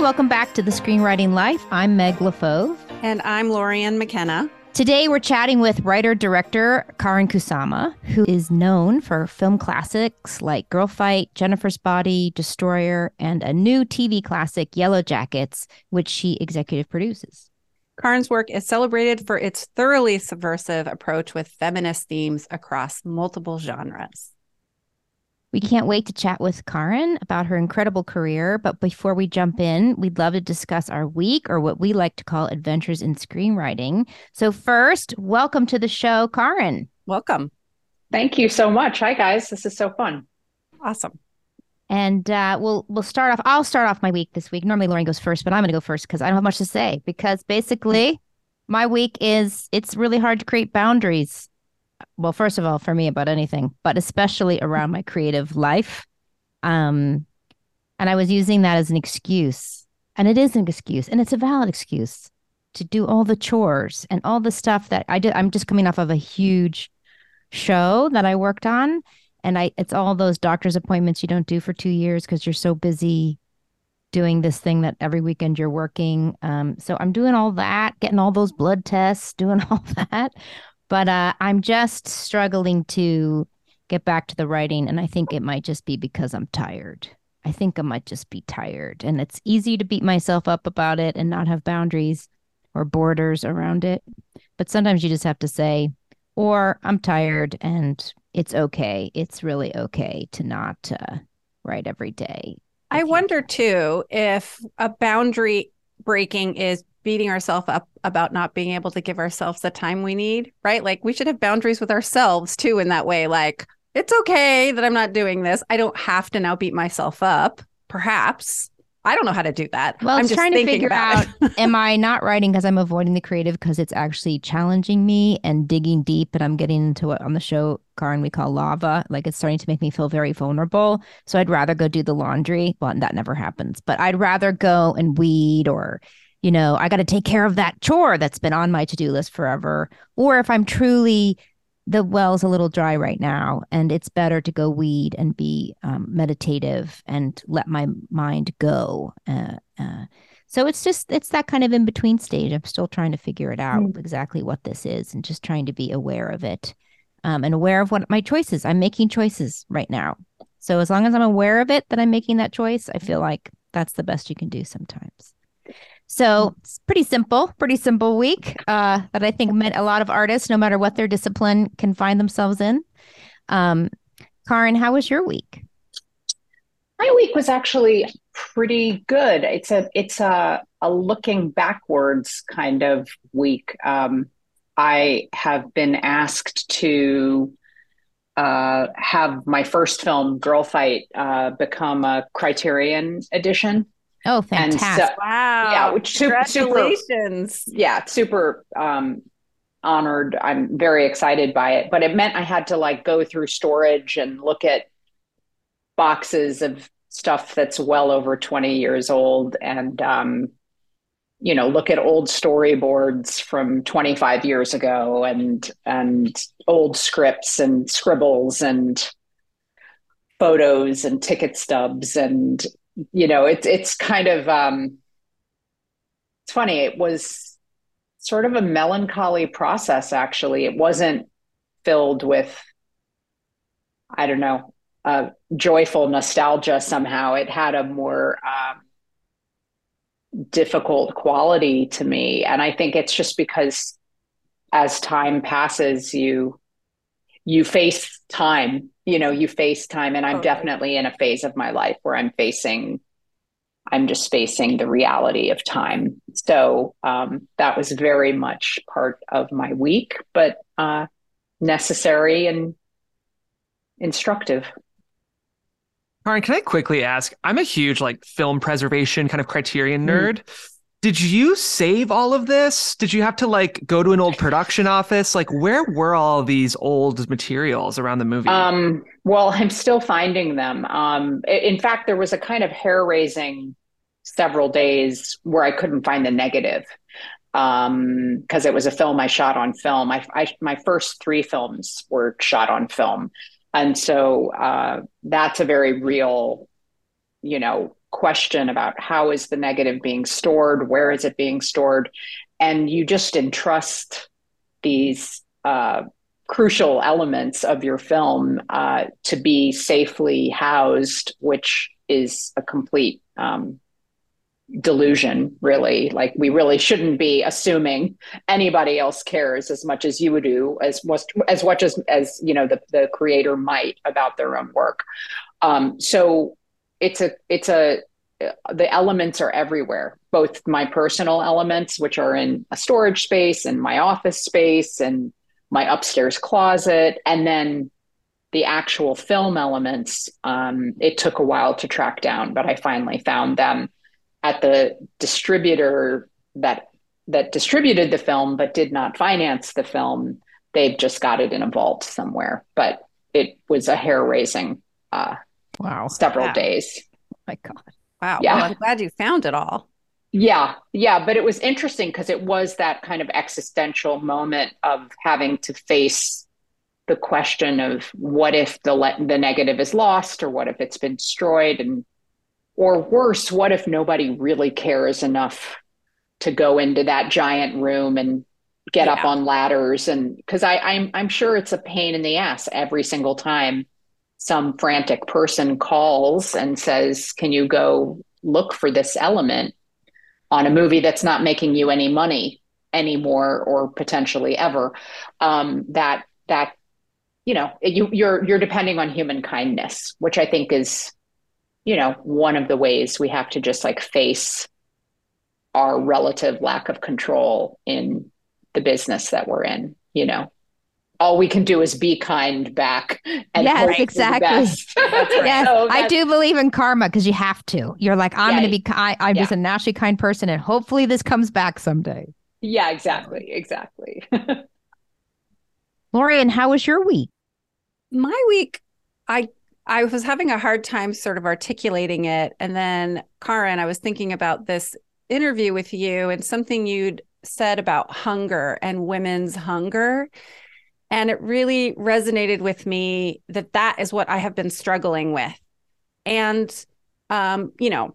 Welcome back to the Screenwriting Life. I'm Meg LeFauve. And I'm Lorien McKenna. Today we're chatting with writer director Karyn Kusama, who is known for film classics like Girlfight, Jennifer's Body, Destroyer, and a new TV classic, Yellowjackets, which she executive produces. Karyn's work is celebrated for its thoroughly subversive approach with feminist themes across multiple genres. We can't wait to chat with Karyn about her incredible career. But before we jump in, we'd love to discuss our week or what we like to call adventures in screenwriting. So, first, welcome to the show, Karyn. Welcome. Thank you so much. Hi, guys. This is so fun. Awesome. And uh, we'll we'll start off. I'll start off my week this week. Normally, Lauren goes first, but I'm going to go first because I don't have much to say. Because basically, my week is it's really hard to create boundaries well, first of all, for me about anything, but especially around my creative life. Um, and I was using that as an excuse. And it is an excuse, and it's a valid excuse to do all the chores and all the stuff that I did. I'm just coming off of a huge show that I worked on. And I it's all those doctor's appointments you don't do for two years because you're so busy doing this thing that every weekend you're working. Um, so I'm doing all that, getting all those blood tests, doing all that but uh, I'm just struggling to get back to the writing. And I think it might just be because I'm tired. I think I might just be tired. And it's easy to beat myself up about it and not have boundaries or borders around it. But sometimes you just have to say, or I'm tired and it's okay. It's really okay to not uh, write every day. I wonder too if a boundary breaking is beating ourselves up about not being able to give ourselves the time we need, right? Like we should have boundaries with ourselves too in that way. Like, it's okay that I'm not doing this. I don't have to now beat myself up, perhaps. I don't know how to do that. Well, I'm just trying to figure out am I not writing because I'm avoiding the creative because it's actually challenging me and digging deep and I'm getting into what on the show Karyn we call lava. Like it's starting to make me feel very vulnerable. So I'd rather go do the laundry. Well, that never happens, but I'd rather go and weed or you know, I got to take care of that chore that's been on my to do list forever. Or if I'm truly, the well's a little dry right now, and it's better to go weed and be um, meditative and let my mind go. Uh, uh, so it's just, it's that kind of in between stage. I'm still trying to figure it out mm. exactly what this is and just trying to be aware of it um, and aware of what my choices. I'm making choices right now. So as long as I'm aware of it that I'm making that choice, I feel like that's the best you can do sometimes. So it's pretty simple, pretty simple week uh, that I think meant a lot of artists, no matter what their discipline, can find themselves in. Um, Karyn, how was your week? My week was actually pretty good. It's a it's a, a looking backwards kind of week. Um, I have been asked to uh, have my first film, Girlfight, uh, become a Criterion edition. Oh, fantastic! So, wow! Yeah, which congratulations! Super, yeah, super um, honored. I'm very excited by it, but it meant I had to like go through storage and look at boxes of stuff that's well over 20 years old and um, you know look at old storyboards from 25 years ago and and old scripts and scribbles and photos and ticket stubs and you know, it's it's kind of um, it's funny. It was sort of a melancholy process. Actually, it wasn't filled with I don't know joyful nostalgia. Somehow, it had a more um, difficult quality to me, and I think it's just because as time passes, you you face time you know you face time and i'm okay. definitely in a phase of my life where i'm facing i'm just facing the reality of time so um, that was very much part of my week but uh, necessary and instructive Karyn, can I quickly ask? I'm a huge like film preservation kind of criterion mm. nerd. Mm did you save all of this? Did you have to like go to an old production office? Like where were all these old materials around the movie? Um, well, I'm still finding them. Um, in fact, there was a kind of hair raising several days where I couldn't find the negative um because it was a film I shot on film. I, I my first three films were shot on film. And so uh that's a very real, you know, question about how is the negative being stored, where is it being stored, and you just entrust these uh, crucial elements of your film uh, to be safely housed, which is a complete um, delusion, really. Like we really shouldn't be assuming anybody else cares as much as you would do, as much as much as as you know the the creator might about their own work. Um, so it's a it's a the elements are everywhere. Both my personal elements which are in a storage space and my office space and my upstairs closet and then the actual film elements um, it took a while to track down but i finally found them at the distributor that that distributed the film but did not finance the film. They've just got it in a vault somewhere but it was a hair raising uh, wow. Several wow. days. Oh my god. Wow. Yeah. Well, i'm glad you found it all. Yeah. Yeah. But it was interesting because it was that kind of existential moment of having to face the question of what if the le- the negative is lost or what if it's been destroyed? And or worse, what if nobody really cares enough to go into that giant room and get yeah. up on ladders? And because I I'm I'm sure it's a pain in the ass every single time some frantic person calls and says, Can you go look for this element on a movie that's not making you any money anymore or potentially ever? Um, that that you know you you're you're depending on human kindness, which I think is you know, one of the ways we have to just like face our relative lack of control in the business that we're in, you know. All we can do is be kind back. And yes, exactly. right. Yes, so I do believe in karma because you have to. You're like, I'm yeah, going to be. I, I'm yeah. just a naturally kind person, and hopefully this comes back someday. Yeah, exactly, exactly. Lori, and how was your week? My week, I I was having a hard time sort of articulating it. And then, Karyn, I was thinking about this interview with you and something you'd said about hunger and women's hunger. And it really resonated with me that that is what I have been struggling with. And, um, you know,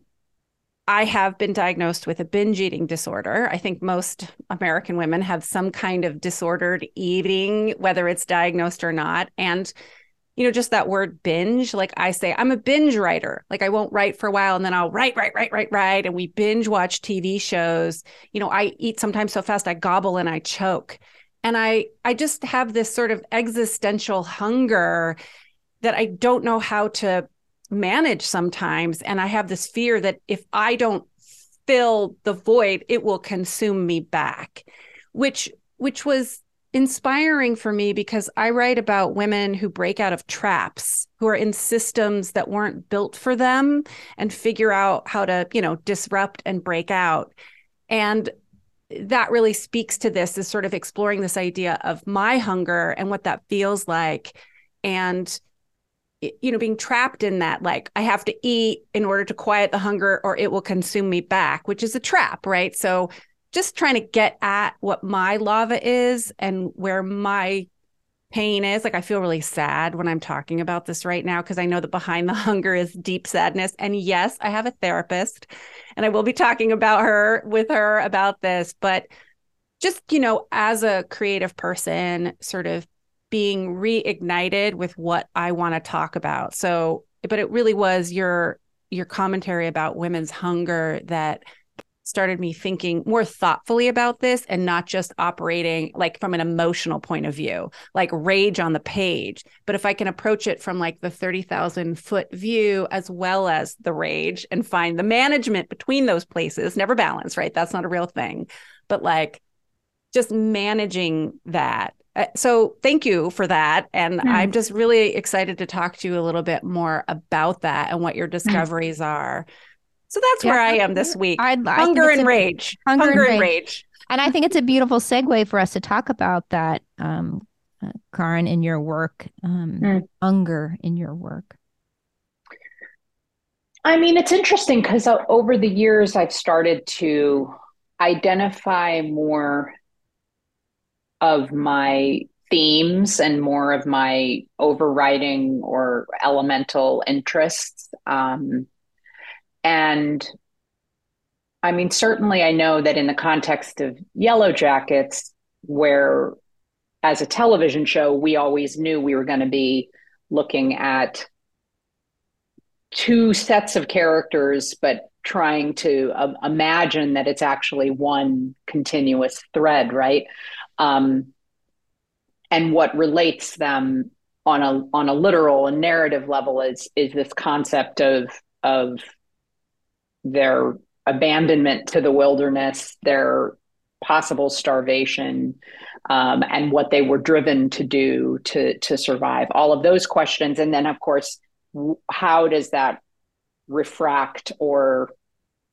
I have been diagnosed with a binge eating disorder. I think most American women have some kind of disordered eating, whether it's diagnosed or not. And you know, just that word binge. Like I say, I'm a binge writer. Like I won't write for a while and then I'll write, write, write, write, write. And we binge watch TV shows. You know, I eat sometimes so fast I gobble and I choke. And I I just have this sort of existential hunger that I don't know how to manage sometimes. And I have this fear that if I don't fill the void, it will consume me back, which which was inspiring for me because I write about women who break out of traps, who are in systems that weren't built for them and figure out how to, you know, disrupt and break out. And that really speaks to this is sort of exploring this idea of my hunger and what that feels like. And you know being trapped in that like i have to eat in order to quiet the hunger or it will consume me back which is a trap right? So just trying to get at what my lava is and where my pain is. Like I feel really sad when I'm talking about this right now because I know that behind the hunger is deep sadness. And yes, I have a therapist and I will be talking about her with her about this, but just, you know, as a creative person, sort of being reignited with what I want to talk about. So, but it really was your your commentary about women's hunger that started me thinking more thoughtfully about this and not just operating like from an emotional point of view, like rage on the page. But if I can approach it from like the 30,000 foot view as well as the rage and find the management between those places, never balance, right? That's not a real thing. But like just managing that. Uh, so thank you for that. And mm. I'm just really excited to talk to you a little bit more about that and what your discoveries mm. are. So that's yeah. where I am this week. I, I hunger and a, rage. Hunger, hunger and, rage. rage. And I think it's a beautiful segue for us to talk about that, um, uh, Karyn, in your work, um, mm. hunger in your work. I mean, it's interesting because uh, over the years, I've started to identify more of my themes and more of my overriding or elemental interests. Um, and I mean, certainly I know that in the context of Yellowjackets, where as a television show, we always knew we were going to be looking at two sets of characters, but trying to uh, imagine that it's actually one continuous thread, right? Um, and what relates them on a on a literal and narrative level is is this concept of of their abandonment to the wilderness, their possible starvation, um, and what they were driven to do to to survive. All of those questions, and then of course, how does that refract or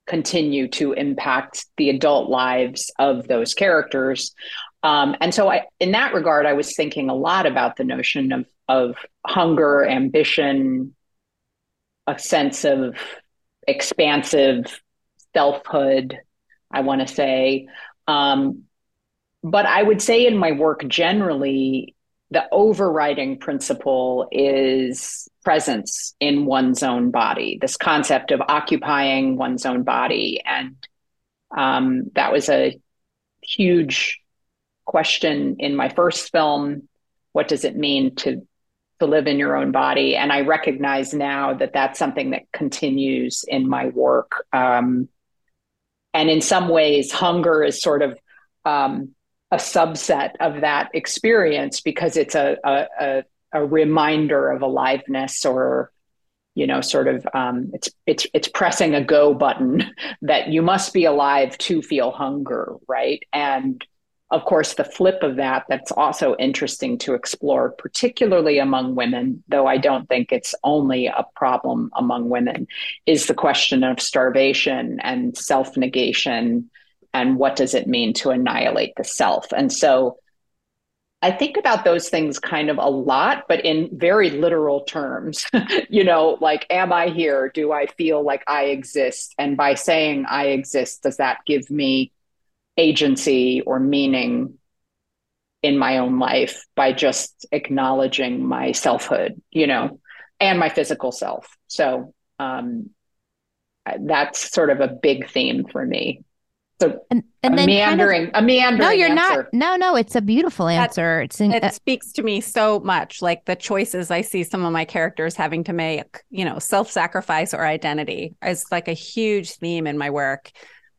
continue to impact the adult lives of those characters? Um, and so, I, in that regard, I was thinking a lot about the notion of of hunger, ambition, a sense of expansive selfhood, I want to say. Um, but I would say in my work generally, the overriding principle is presence in one's own body, this concept of occupying one's own body. And um, that was a huge question in my first film. What does it mean to to live in your own body? And I recognize now that that's something that continues in my work. Um, and in some ways, hunger is sort of um, a subset of that experience because it's a, a, a, a reminder of aliveness or you know sort of um, it's it's it's pressing a go button that you must be alive to feel hunger right and of course, the flip of that, that's also interesting to explore, particularly among women, though I don't think it's only a problem among women, is the question of starvation and self negation and what does it mean to annihilate the self. And so I think about those things kind of a lot, but in very literal terms. you know, like, am I here? Do I feel like I exist? And by saying I exist, does that give me agency or meaning in my own life by just acknowledging my selfhood, you know, and my physical self. So um, that's sort of a big theme for me. So and, and then meandering, kind of, a meandering. No, you're answer. not. No, no, it's a beautiful answer. That, it's in, it uh, speaks to me so much, like the choices I see some of my characters having to make. You know, self-sacrifice or identity is like a huge theme in my work.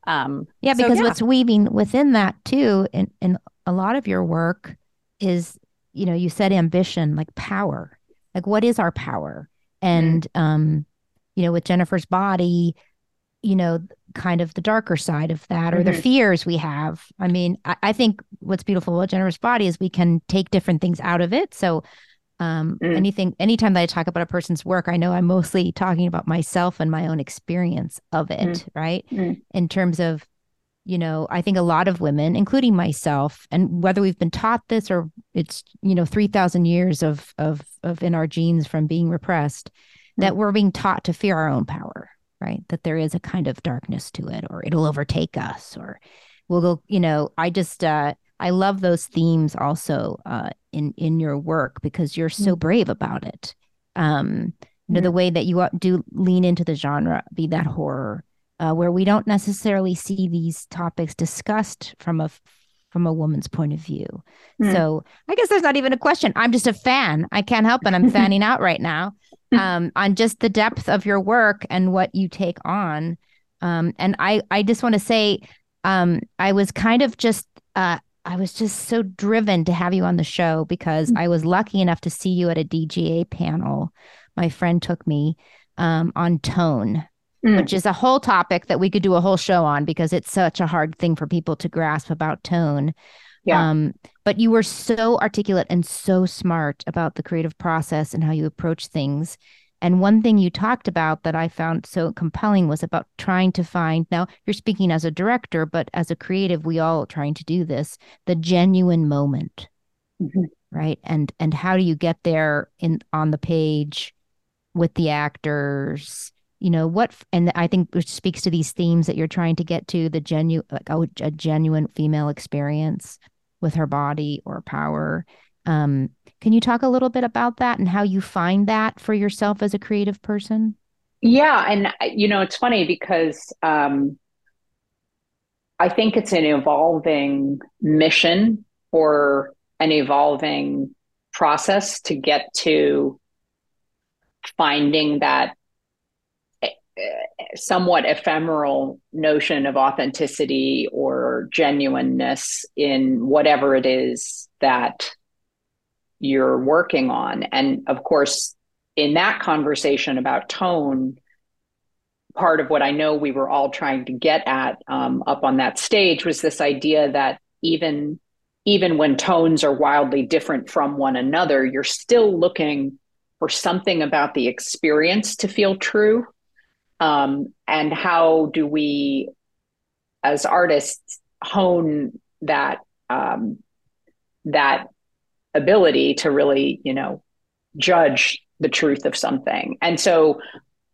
Um, yeah, because so, yeah. what's weaving within that too, in, in a lot of your work is, you know, you said ambition, like power. Like, what is our power? And, mm-hmm. um, you know, with Jennifer's body, you know, kind of the darker side of that or mm-hmm. the fears we have. I mean, I, I think what's beautiful about Jennifer's body is we can take different things out of it. So, um, mm. anything, anytime that I talk about a person's work, I know I'm mostly talking about myself and my own experience of it, mm. right? Mm. In terms of, you know, I think a lot of women, including myself, and whether we've been taught this or it's, you know, 3,000 years of, of, of in our genes from being repressed, that mm. we're being taught to fear our own power, right? That there is a kind of darkness to it or it'll overtake us or we'll go, you know, I just, uh, I love those themes also uh, in in your work because you're so mm. brave about it. Um, you know the way that you do lean into the genre, be that horror, uh, where we don't necessarily see these topics discussed from a from a woman's point of view. Mm. So I guess there's not even a question. I'm just a fan. I can't help it. I'm fanning out right now um, on just the depth of your work and what you take on. Um, and I I just want to say um, I was kind of just uh, I was just so driven to have you on the show because mm. I was lucky enough to see you at a DGA panel. My friend took me um, on tone, mm. which is a whole topic that we could do a whole show on because it's such a hard thing for people to grasp about tone. Yeah. Um, but you were so articulate and so smart about the creative process and how you approach things. And one thing you talked about that I found so compelling was about trying to find now you're speaking as a director, but as a creative, we all trying to do this, the genuine moment. Mm-hmm. Right. And and how do you get there in on the page with the actors? You know, what and I think which speaks to these themes that you're trying to get to, the genuine like a, a genuine female experience with her body or power. Um, can you talk a little bit about that and how you find that for yourself as a creative person? Yeah, and you know, it's funny because um, I think it's an evolving mission or an evolving process to get to finding that eh, somewhat ephemeral notion of authenticity or genuineness in whatever it is that you're working on. And of course, in that conversation about tone, part of what I know we were all trying to get at um, up on that stage was this idea that even even when tones are wildly different from one another, you're still looking for something about the experience to feel true. Um, and how do we, as artists, hone that um, that ability to really, you know, judge the truth of something? And so,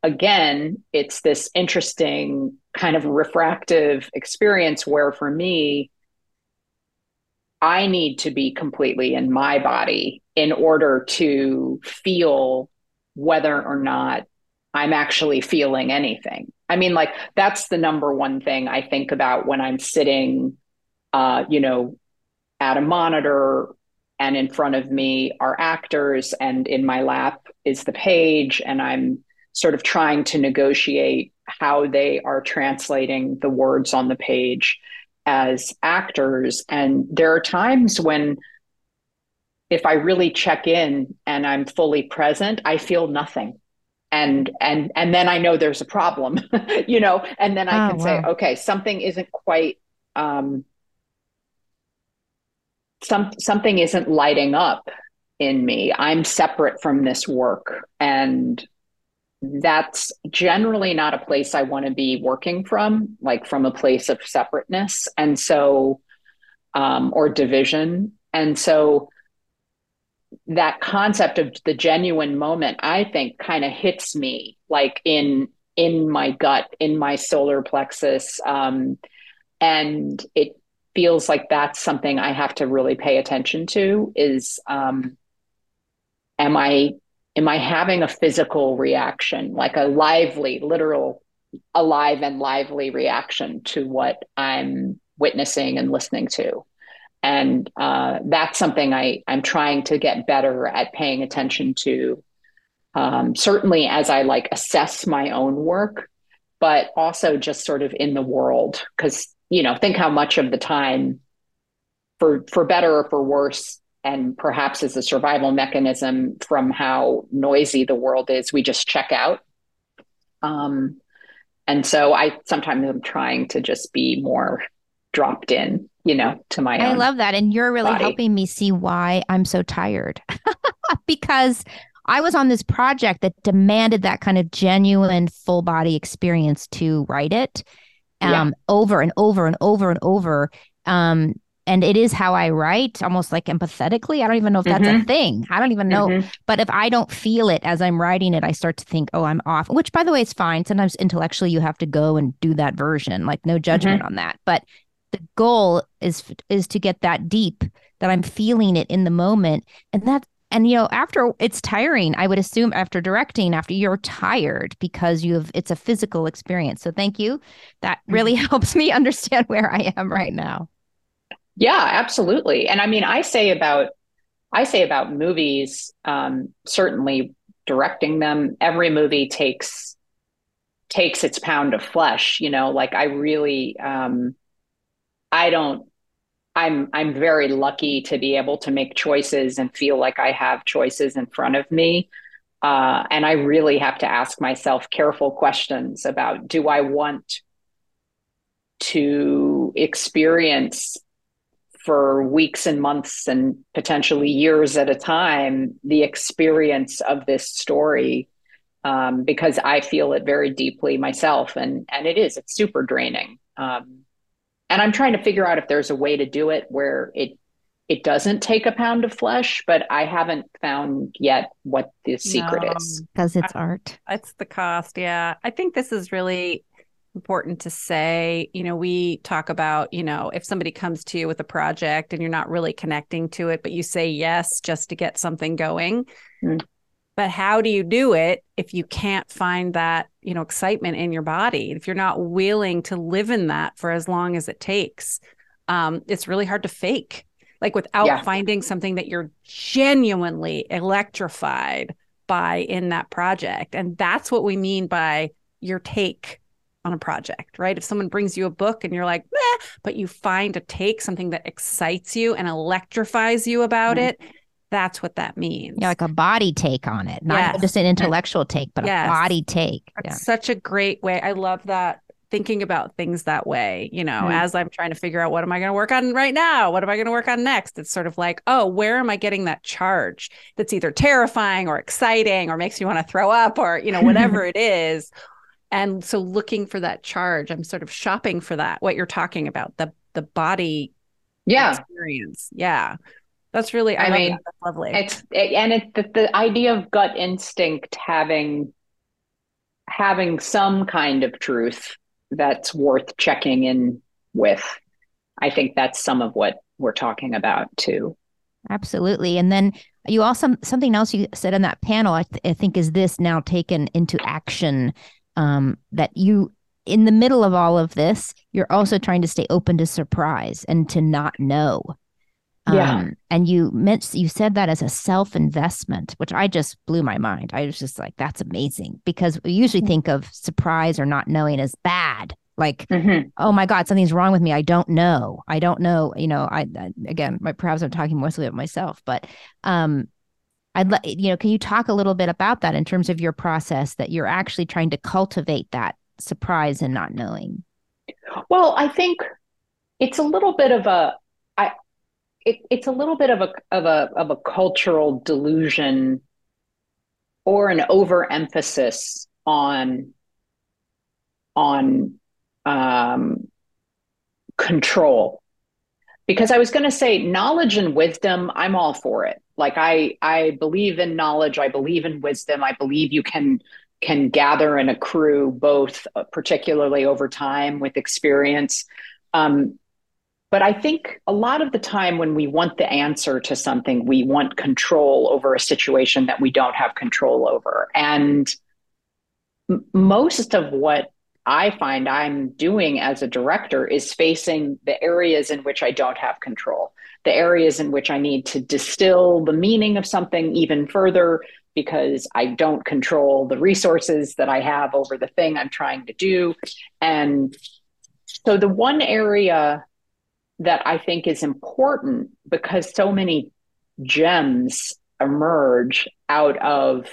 again, it's this interesting kind of refractive experience where, for me, I need to be completely in my body in order to feel whether or not I'm actually feeling anything. I mean, like, that's the number one thing I think about when I'm sitting, uh, you know, at a monitor and in front of me are actors and in my lap is the page and I'm sort of trying to negotiate how they are translating the words on the page as actors. And there are times when, if I really check in and I'm fully present, I feel nothing. And and and then I know there's a problem, you know, and then I oh, can wow. say, okay, something isn't quite um, some something isn't lighting up in me. I'm separate from this work. And that's generally not a place I want to be working from, like from a place of separateness. And so, um, or division. And so, that concept of the genuine moment, I think, kind of hits me like in in my gut, in my solar plexus, um, and it feels like that's something I have to really pay attention to. Is um, am I am I having a physical reaction, like a lively, literal, alive and lively reaction to what I'm witnessing and listening to? And uh, that's something I, I'm trying to get better at paying attention to. Um, certainly as I like assess my own work, but also just sort of in the world. Cause, you know, think how much of the time for for better or for worse, and perhaps as a survival mechanism from how noisy the world is, we just check out. Um, and so I sometimes i'm trying to just be more dropped in, you know, to my. I love that, and you're really body. helping me see why I'm so tired, because I was on this project that demanded that kind of genuine full body experience to write it, um, yeah. over and over and over and over. Um, and it is how I write, almost like empathetically. I don't even know if that's mm-hmm. a thing. I don't even know. Mm-hmm. But if I don't feel it as I'm writing it, I start to think, oh, I'm off, which by the way is fine. Sometimes intellectually you have to go and do that version, like no judgment mm-hmm. on that. But the goal is is to get that deep that I'm feeling it in the moment. And that and you know, after it's tiring, I would assume after directing, after you're tired because you have it's a physical experience. So thank you. That really mm-hmm. helps me understand where I am right now. Yeah, absolutely. And I mean, I say about I say about movies, um, certainly directing them, every movie takes takes its pound of flesh, you know, like I really um I don't I'm I'm very lucky to be able to make choices and feel like I have choices in front of me. Uh, and I really have to ask myself careful questions about do I want to experience for weeks and months and potentially years at a time the experience of this story um, because I feel it very deeply myself, and and it is it's super draining. Um, and I'm trying to figure out if there's a way to do it where it it doesn't take a pound of flesh, but I haven't found yet what the secret no, is because it's art. It's the cost, yeah. I think this is really important to say you know we talk about you know if somebody comes to you with a project and you're not really connecting to it but you say yes just to get something going mm. But how do you do it if you can't find that, you know, excitement in your body? If you're not willing to live in that for as long as it takes, um, it's really hard to fake. Like without yeah. finding something that you're genuinely electrified by in that project. And that's what we mean by your take on a project, right? If someone brings you a book and you're like, Meh, but you find a take, something that excites you and electrifies you about mm-hmm. it, that's what that means. Yeah, like a body take on it, not yes. just an intellectual take, but yes. a body take. That's yeah. such a great way. I love that thinking about things that way, you know, mm-hmm. as I'm trying to figure out what am I going to work on right now? What am I going to work on next? It's sort of like, oh, where am I getting that charge that's either terrifying or exciting or makes me want to throw up or, you know, whatever it is. And so looking for that charge, I'm sort of shopping for that, what you're talking about, the the body yeah. experience. Yeah. That's really, I, I mean, that. That's lovely. It's, and it's the, the idea of gut instinct having, having some kind of truth that's worth checking in with. I think that's some of what we're talking about too. Absolutely. And then you also, something else you said on that panel, I, th- I think is this now taken into action um, that you in the middle of all of this, you're also trying to stay open to surprise and to not know. Yeah. Um, and you meant you said that as a self investment, which I just blew my mind. I was just like, that's amazing because we usually think of surprise or not knowing as bad. Like, mm-hmm. oh my God, something's wrong with me. I don't know. I don't know. You know, I, I again, my, perhaps I'm talking mostly about myself, but um, I'd let you know. Can you talk a little bit about that in terms of your process that you're actually trying to cultivate that surprise and not knowing? Well, I think it's a little bit of a it, it's a little bit of a of a of a cultural delusion or an overemphasis on on um, control. Because i was going to say knowledge and wisdom i'm all for it. Like i i believe in knowledge i believe in wisdom i believe you can can gather and accrue both uh, particularly over time with experience. Um, but I think a lot of the time when we want the answer to something, we want control over a situation that we don't have control over. And m- most of what I find I'm doing as a director is facing the areas in which I don't have control, the areas in which I need to distill the meaning of something even further because I don't control the resources that I have over the thing I'm trying to do. And so the one area that I think is important because so many gems emerge out of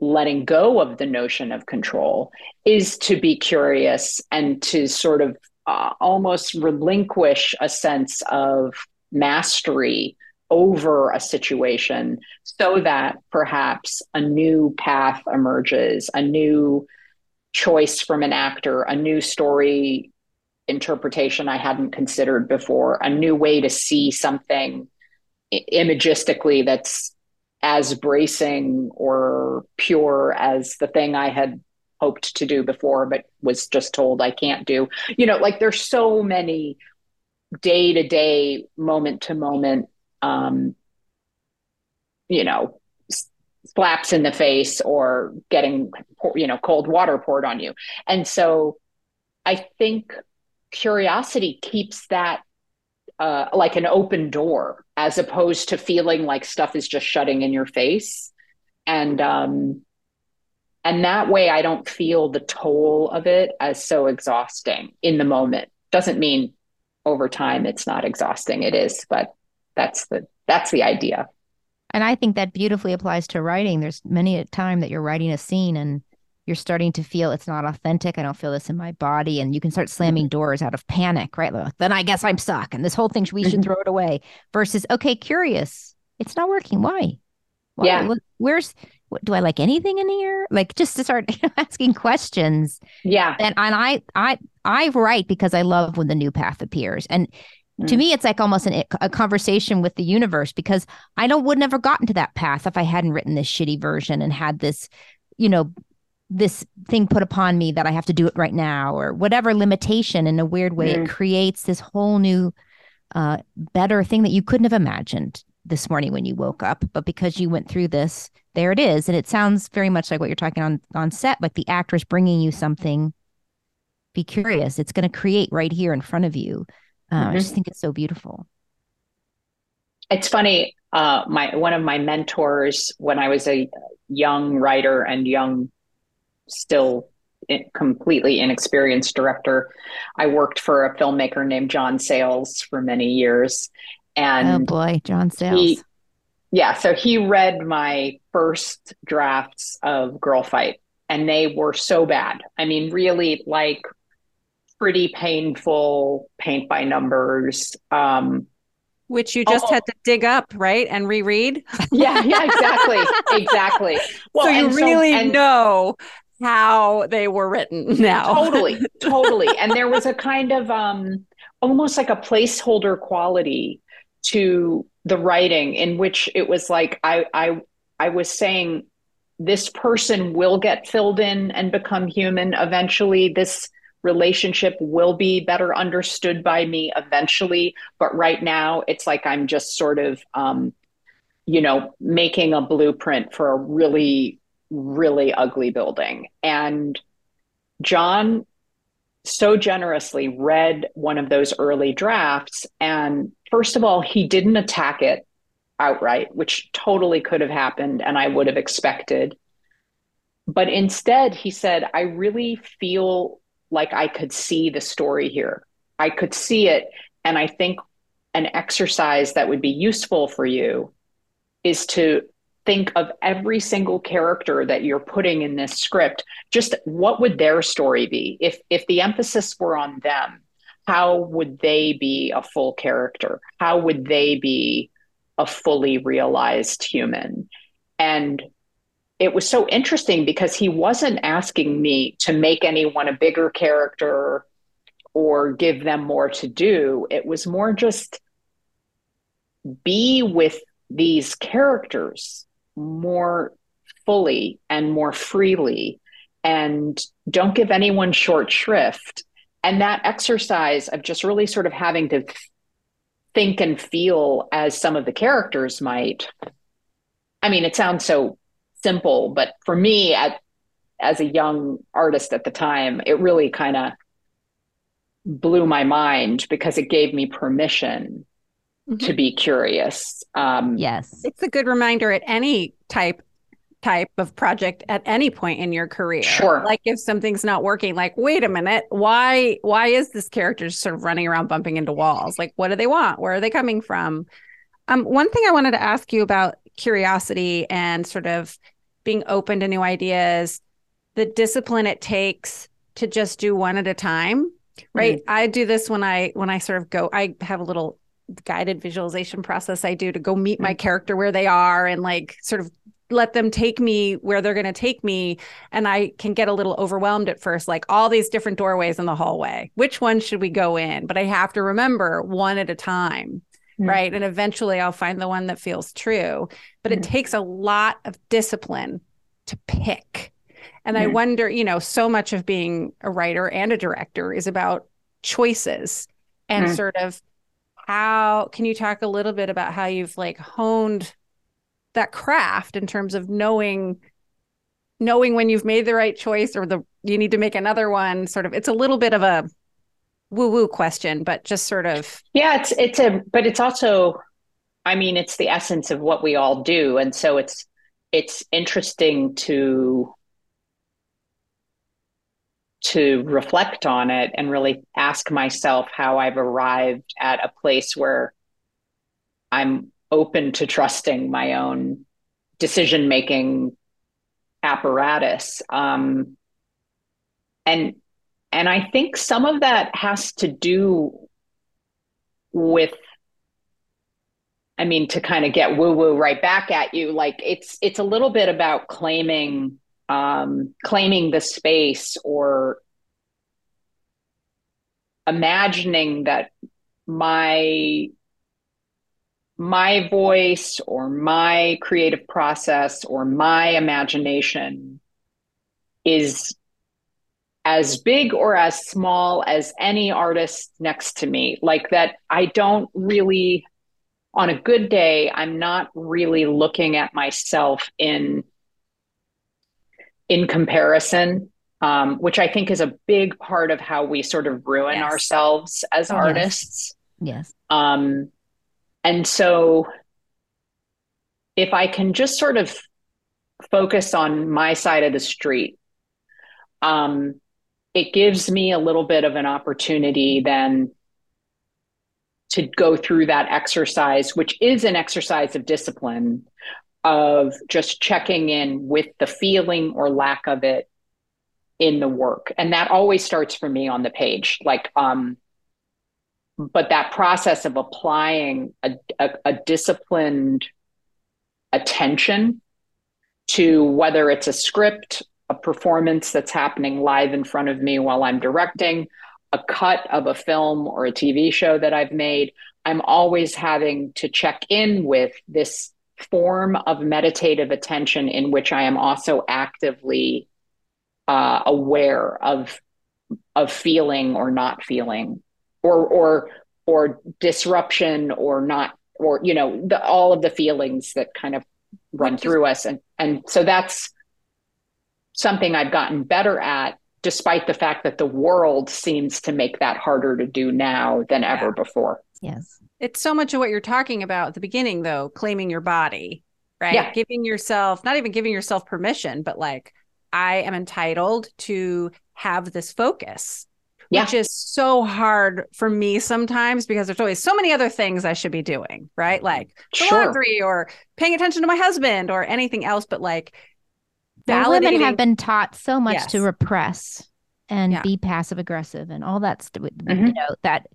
letting go of the notion of control is to be curious and to sort of uh, almost relinquish a sense of mastery over a situation so that perhaps a new path emerges, a new choice from an actor, a new story interpretation I hadn't considered before, a new way to see something imagistically that's as bracing or pure as the thing I had hoped to do before, but was just told I can't do. You know, like there's so many day to day, moment to moment, um, you know, slaps in the face or getting, you know, cold water poured on you. And so I think curiosity keeps that uh, like an open door as opposed to feeling like stuff is just shutting in your face. And um and that way i don't feel the toll of it as so exhausting in the moment. Doesn't mean over time it's not exhausting it is but that's the that's the idea. And i think that beautifully applies to writing. There's many a time that you're writing a scene and you're starting to feel it's not authentic. I don't feel this in my body. And you can start slamming mm-hmm. doors out of panic, right? Like, then I guess I'm stuck. And this whole thing, we should mm-hmm. throw it away versus, okay, curious. It's not working. Why? Why? Yeah. Where's, what, do I like anything in here? Like just to start asking questions. Yeah. And, and I, I, I write because I love when the new path appears. And to mm. me it's like almost an, a conversation with the universe because i don't would never have gotten to that path if i hadn't written this shitty version and had this you know this thing put upon me that I have to do it right now, or whatever limitation in a weird way, mm. it creates this whole new, uh, better thing that you couldn't have imagined this morning when you woke up. But because you went through this, there it is. And it sounds very much like what you're talking on on set, like the actress bringing you something. Be curious. It's going to create right here in front of you. Uh, mm-hmm. I just think it's so beautiful. It's funny. Uh, my one of my mentors when I was a young writer and young, still completely inexperienced director, I worked for a filmmaker named John Sayles for many years. And oh boy, John Sayles. He, yeah, so he read my first drafts of Girlfight, and they were so bad. I mean, really like pretty painful paint by numbers. Um, which you just oh. had to dig up, right, and reread. Yeah, yeah, exactly, exactly. Well, so you really so, and, know how they were written now. totally, totally. And there was a kind of um, almost like a placeholder quality to the writing in which it was like I I I was saying this person will get filled in and become human eventually. This relationship will be better understood by me eventually. But right now, it's like I'm just sort of, um, you know, making a blueprint for a really, really ugly building. And John so generously read one of those early drafts. And first of all, he didn't attack it outright, which totally could have happened and I would have expected. But instead, he said, I really feel like I could see the story here. I could see it. And I think an exercise that would be useful for you is to think of every single character that you're putting in this script just what would their story be? If if the emphasis were on them how would they be a full character? How would they be a fully realized human? And it was so interesting because he wasn't asking me to make anyone a bigger character or give them more to do. It was more just be with these characters more fully and more freely and don't give anyone short shrift. And that exercise of just really sort of having to think and feel as some of the characters might. I mean, it sounds so simple, but for me, at, as a young artist at the time, it really kind of blew my mind because it gave me permission mm-hmm. to be curious. Um, yes, it's a good reminder at any type type of project at any point in your career. Sure. Like if something's not working, like, wait a minute, why why is this character sort of running around bumping into walls? Like what do they want? Where are they coming from? Um, one thing I wanted to ask you about curiosity and sort of being open to new ideas, the discipline it takes to just do one at a time. Right. Mm-hmm. I do this when I when I sort of go, I have a little guided visualization process I do to go meet my mm-hmm. character where they are and like sort of let them take me where they're going to take me and i can get a little overwhelmed at first like all these different doorways in the hallway which one should we go in but i have to remember one at a time mm-hmm. right? And eventually I'll find the one that feels true. But mm-hmm. it takes a lot of discipline to pick. And mm-hmm. I wonder, you know, so much of being a writer and a director is about choices and mm. sort of how can you talk a little bit about how you've like honed that craft in terms of knowing knowing when you've made the right choice or the you need to make another one sort of it's a little bit of a woo woo question, but just sort of yeah, it's it's a but it's also, I mean, it's the essence of what we all do, and so it's it's interesting to to reflect on it and really ask myself how I've arrived at a place where I'm open to trusting my own decision making apparatus. Um, and and I think some of that has to do with I mean to kind of get woo woo right back at you like it's it's a little bit about claiming um claiming the space or imagining that my my voice or my creative process or my imagination is as big or as small as any artist next to me. Like that i don't really on a good day, I'm not really looking at myself in in comparison, um, which I think is a big part of how we sort of ruin Yes. ourselves as Oh, yes. artists. Yes. Um, and so if I can just sort of focus on my side of the street, um, it gives me a little bit of an opportunity then to go through that exercise, which is an exercise of discipline, of just checking in with the feeling or lack of it in the work. And that always starts for me on the page. Like, um, but that process of applying a, a, a disciplined attention to whether it's a script, a performance that's happening live in front of me while I'm directing, a cut of a film or a TV show that I've made, I'm always having to check in with this form of meditative attention in which I am also actively uh, aware of of feeling or not feeling, or or or disruption or not, or you know, the, all of the feelings that kind of run through us, and and so that's something I've gotten better at, despite the fact that the world seems to make that harder to do now than ever Yeah. before. Yes. It's so much of what you're talking about at the beginning, though, claiming your body, right? Yeah. Giving yourself, not even giving yourself permission, but like, I am entitled to have this focus, Yeah. which is so hard for me sometimes because there's always so many other things I should be doing, right? Like Sure. laundry or paying attention to my husband or anything else, but like, Well, women have been taught so much to repress and Yeah. be passive aggressive and all that st- you Mhm. know that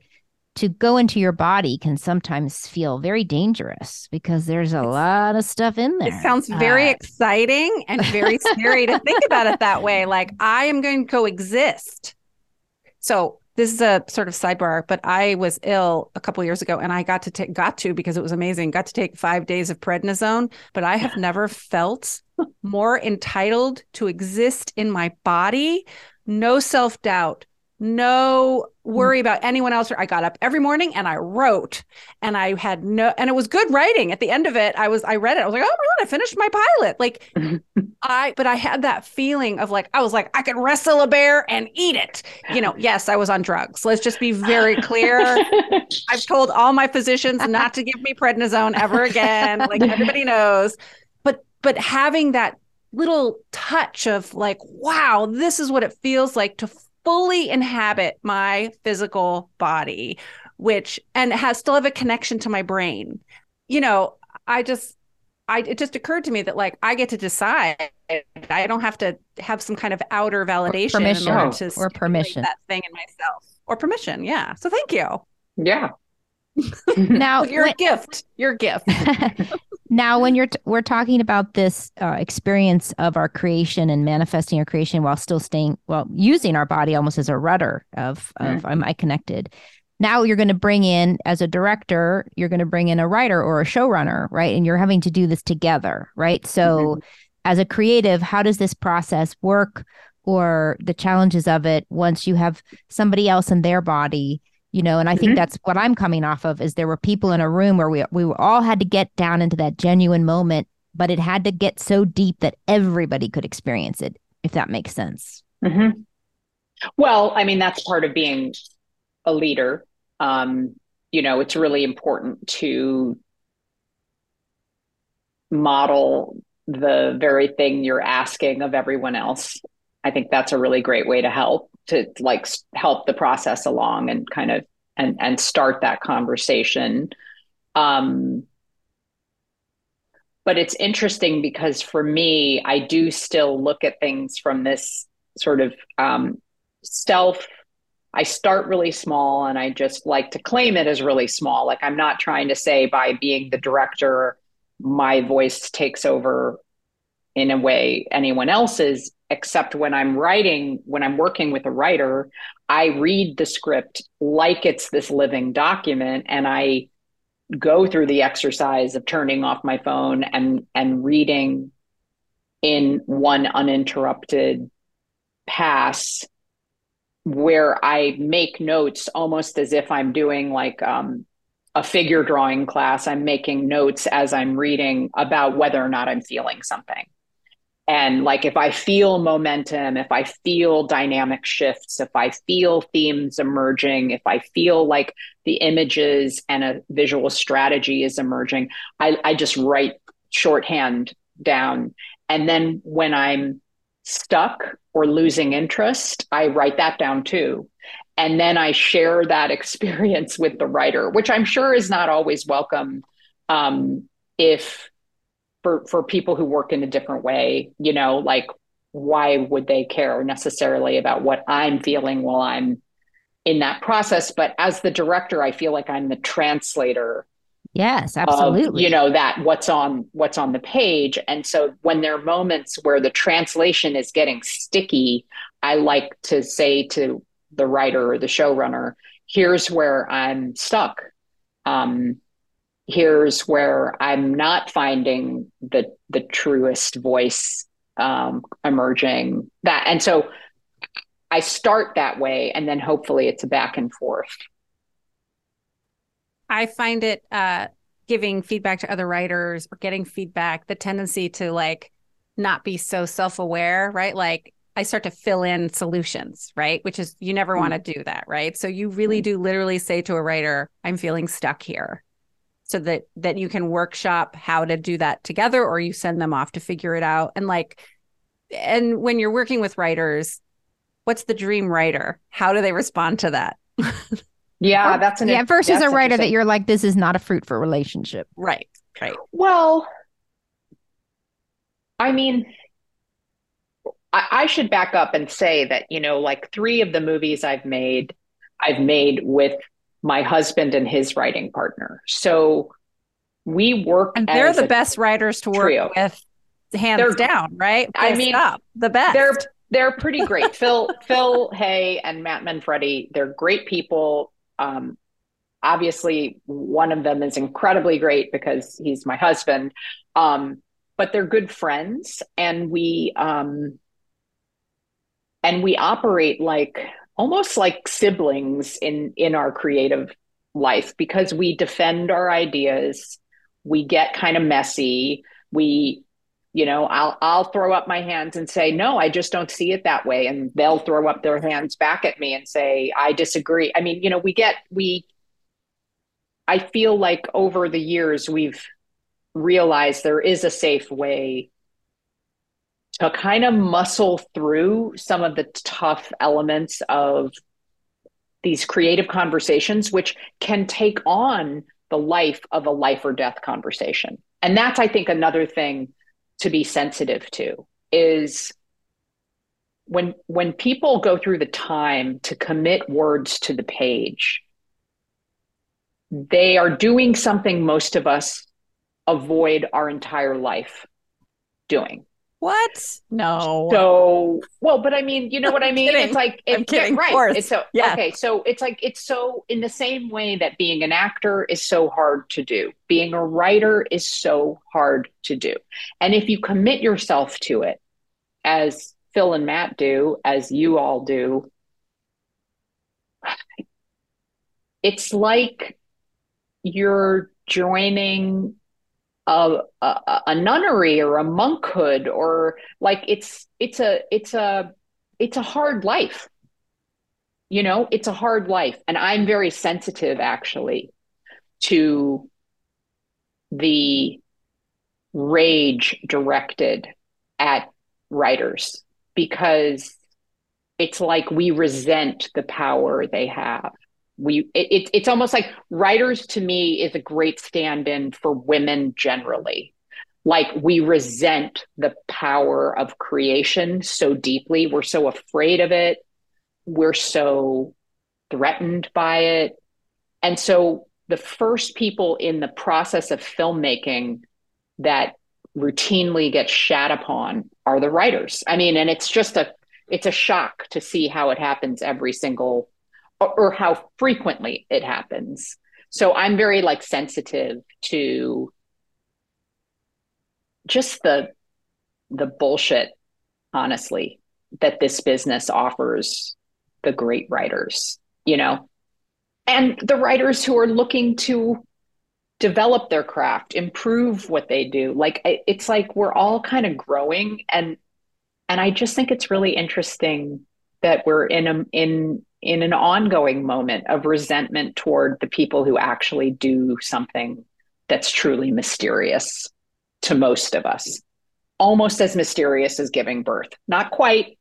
to go into your body can sometimes feel very dangerous because there's a It's- lot of stuff in there. It sounds very Uh, exciting and very scary to think about it that way. Like I am going to coexist. So this is a sort of sidebar, but I was ill a couple years ago and I got to take got to because it was amazing. Got to take five days of prednisone, but I have never felt more entitled to exist in my body. No self doubt, no worry about anyone else. I got up every morning and I wrote and I had no, and it was good writing. At the end of it, I was, I read it. I was like, oh my God, I finished my pilot. Like I, but I had that feeling of like, I was like, I could wrestle a bear and eat it. You know, yes, I was on drugs. Let's just be very clear. I've told all my physicians not to give me prednisone ever again. Like everybody knows. But, but having that little touch of like, wow, this is what it feels like to fully inhabit my physical body, which and has still have a connection to my brain. You know, I just I it just occurred to me that like I get to decide. I don't have to have some kind of outer validation in permission. order oh. Or to stimulate permission. that thing in myself. Or permission, yeah. So thank you. yeah. now You're when- a gift. You're a gift. now when you're t- we're talking about this uh, experience of our creation and manifesting our creation while still staying well using our body almost as a rudder of of am i connected. Now you're going to bring in as a director you're going to bring in a writer or a showrunner right? And you're having to do this together right? So as a creative how does this process work or the challenges of it once you have somebody else in their body you know and i think Mhm. that's what i'm coming off of is there were people in a room where we we all had to get down into that genuine moment but it had to get so deep that everybody could experience it if that makes sense hmm Well, I mean, that's part of being a leader. Um, you know, it's really important to model the very thing you're asking of everyone else. I think that's a really great way to help to like help the process along and kind of and and start that conversation. Um, but it's interesting because for me, I do still look at things from this sort of um, stealth. I start really small and I just like to claim it as really small. Like I'm not trying to say by being the director, my voice takes over in a way anyone else's, except when I'm writing, when I'm working with a writer, I read the script like it's this living document and I go through the exercise of turning off my phone and and reading in one uninterrupted pass where I make notes almost as if I'm doing like um a figure drawing class, I'm making notes as I'm reading about whether or not I'm feeling something. And like if I feel momentum, if I feel dynamic shifts, if I feel themes emerging, if I feel like the images and a visual strategy is emerging, I, I just write shorthand down. And then when I'm stuck or losing interest, I write that down too. And then I share that experience with the writer, which I'm sure is not always welcome um, if for for people who work in a different way you know like why would they care necessarily about what i'm feeling while i'm in that process? But as the director i feel like i'm the translator yes absolutely. of, you know that what's on what's on the page. And so when there are moments where the translation is getting sticky i like to say to the writer or the showrunner here's where i'm stuck. Um, here's where I'm not finding the the truest voice um, emerging. That and so I start that way, and then hopefully it's a back and forth. I find it uh, giving feedback to other writers or getting feedback the tendency to like not be so self aware, right? Like I start to fill in solutions, right? Which is you never mm. want to do that, right? So you really mm. do literally say to a writer, "I'm feeling stuck here." So that that you can workshop how to do that together or you send them off to figure it out. And like and when you're working with writers what's the dream writer? How do they respond to that? Yeah that's an yeah versus a writer that you're like this is not a fruitful relationship. Right right. Well i mean I, I should back up and say that you know like three of the movies i've made i've made with my husband and his writing partner. So we work and they're the best writers to work trio. with hands they're, down, right? Full I mean, stop. the best. They're they're pretty great. Phil Phil Hay and Matt Manfredi, they're great people. Um, obviously, one of them is incredibly great because he's my husband. Um, but they're good friends, and we um, and we operate like almost like siblings in in our creative life because we defend our ideas we get kind of messy we you know i'll i'll throw up my hands and say no i just don't see it that way and they'll throw up their hands back at me and say i disagree. I mean you know we get we i feel like over the years we've realized there is a safe way to kind of muscle through some of the tough elements of these creative conversations, which can take on the life of a life or death conversation. And that's, I think, another thing to be sensitive to is when when people go through the time to commit words to the page they are doing something most of us avoid our entire life doing what? No. So well, but I mean, you know what I mean? Kidding. It's like it's I'm kidding, right. It's so yeah. okay. So it's like it's so in the same way that being an actor is so hard to do. Being a writer is so hard to do. And if you commit yourself to it, as Phil and Matt do, as you all do, it's like you're joining a, a, nunnery or a monkhood or like it's it's a it's a it's a hard life. You know it's a hard life. And i'm very sensitive actually to the rage directed at writers because it's like we resent the power they have we it, it's almost like writers to me is a great stand-in for women generally. Like we resent the power of creation so deeply. We're so afraid of it. We're so threatened by it. And so the first people in the process of filmmaking that routinely get shat upon are the writers. I mean and it's just a it's a shock to see how it happens every single or, how frequently it happens. So I'm very like sensitive to just the the bullshit honestly that this business offers the great writers you know and the writers who are looking to develop their craft, improve what they do. Like it's like we're all kind of growing and and I just think it's really interesting that we're in a in in an ongoing moment of resentment toward the people who actually do something that's truly mysterious to most of us. Almost as mysterious as giving birth. Not quite,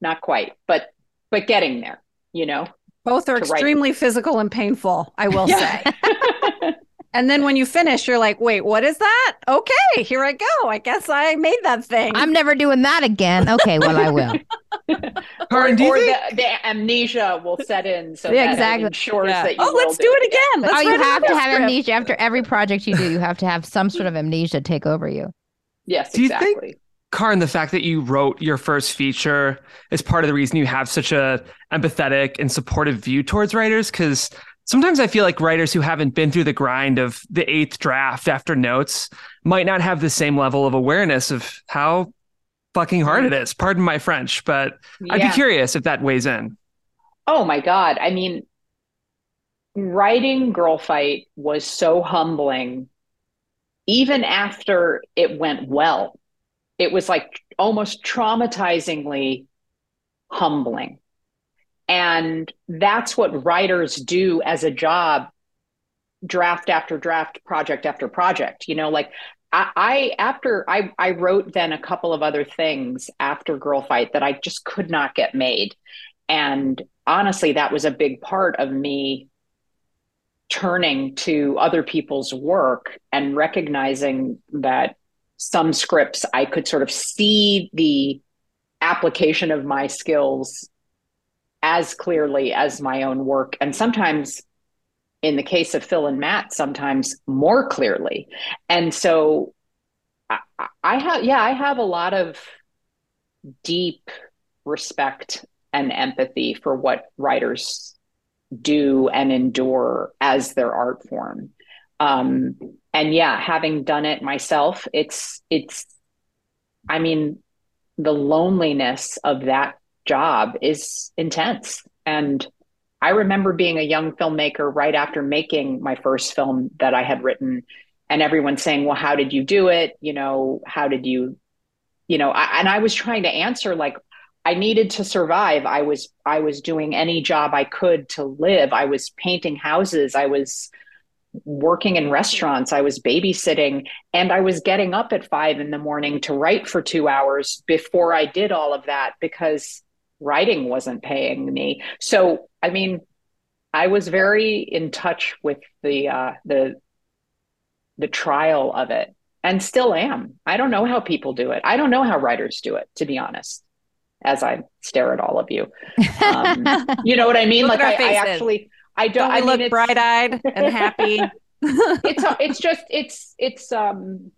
not quite, but but getting there, you know. Both are extremely write. physical and painful, I will yeah. say. And then when you finish, you're like, wait, what is that? Okay, here I go. I guess I made that thing. I'm never doing that again. Okay, well, I will. or, or the, the, amnesia will set in. So yeah, exactly. ensures yeah. that you Oh, let's do it again. Let's oh, you have to have script. amnesia. After every project you do, you have to have some sort of amnesia take over you. Yes, do exactly. You think- Karyn, the fact that you wrote your first feature is part of the reason you have such a empathetic and supportive view towards writers because sometimes I feel like writers who haven't been through the grind of the eighth draft after notes might not have the same level of awareness of how fucking hard it mm-hmm. is. Pardon my French, but yeah. I'd be curious if that weighs in. Oh my God. I mean, writing Girlfight was so humbling, even after it went well. It was like almost traumatizingly humbling and that's what writers do as a job, draft after draft, project after project. You know, like I, after I, I wrote then a couple of other things after Girlfight that I just could not get made. And honestly, that was a big part of me turning to other people's work and recognizing that some scripts I could sort of see the application of my skills as clearly as my own work. And sometimes, in the case of Phil and Matt, sometimes more clearly. And so I, I have, yeah, I have a lot of deep respect and empathy for what writers do and endure as their art form. Um, and yeah, having done it myself, it's, it's, I mean, the loneliness of that job is intense. And I remember being a young filmmaker right after making my first film that I had written, and everyone saying, Well, how did you do it? You know, how did you, you know, I, and I was trying to answer like, I needed to survive. I was I was doing any job I could to live. I was painting houses. I was working in restaurants. I was babysitting and I was getting up at five in the morning to write for two hours before I did all of that because writing wasn't paying me. So, I mean, I was very in touch with the uh, the the trial of it, and still am. I don't know how people do it. I don't know how writers do it, to be honest. As I stare at all of you, um, you know what I mean. like I, I, actually, I don't. don't I look bright eyed and happy. it's it's just it's it's um.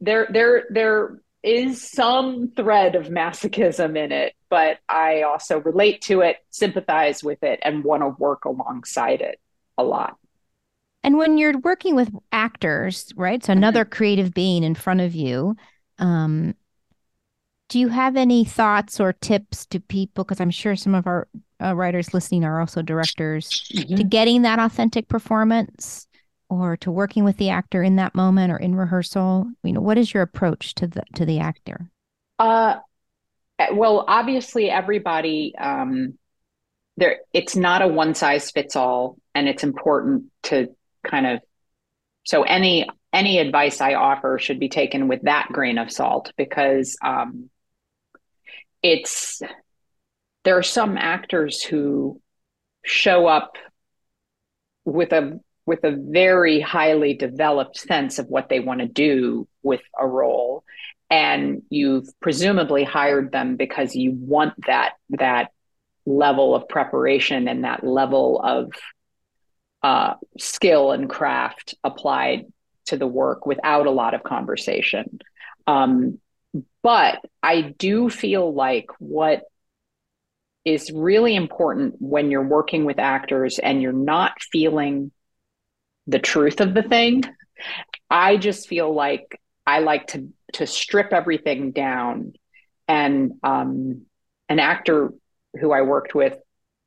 There there there is some thread of masochism in it, but I also relate to it, sympathize with it, and want to work alongside it a lot. And when you're working with actors, right? So another mm-hmm. creative being in front of you, um, do you have any thoughts or tips to people? Because I'm sure some of our uh, writers listening are also directors mm-hmm. to getting that authentic performance or to working with the actor in that moment or in rehearsal? You know, what is your approach to the to the actor? Uh, well, obviously, everybody um, there. It's not a one size fits all, and it's important to kind of. So any any advice I offer should be taken with that grain of salt because um, it's there are some actors who show up with a with a very highly developed sense of what they want to do with a role. And you've presumably hired them because you want that that level of preparation and that level of uh, skill and craft applied to the work without a lot of conversation. Um, but i do feel like what is really important when you're working with actors and you're not feeling the truth of the thing. I just feel like I like to to strip everything down. And um, an actor who I worked with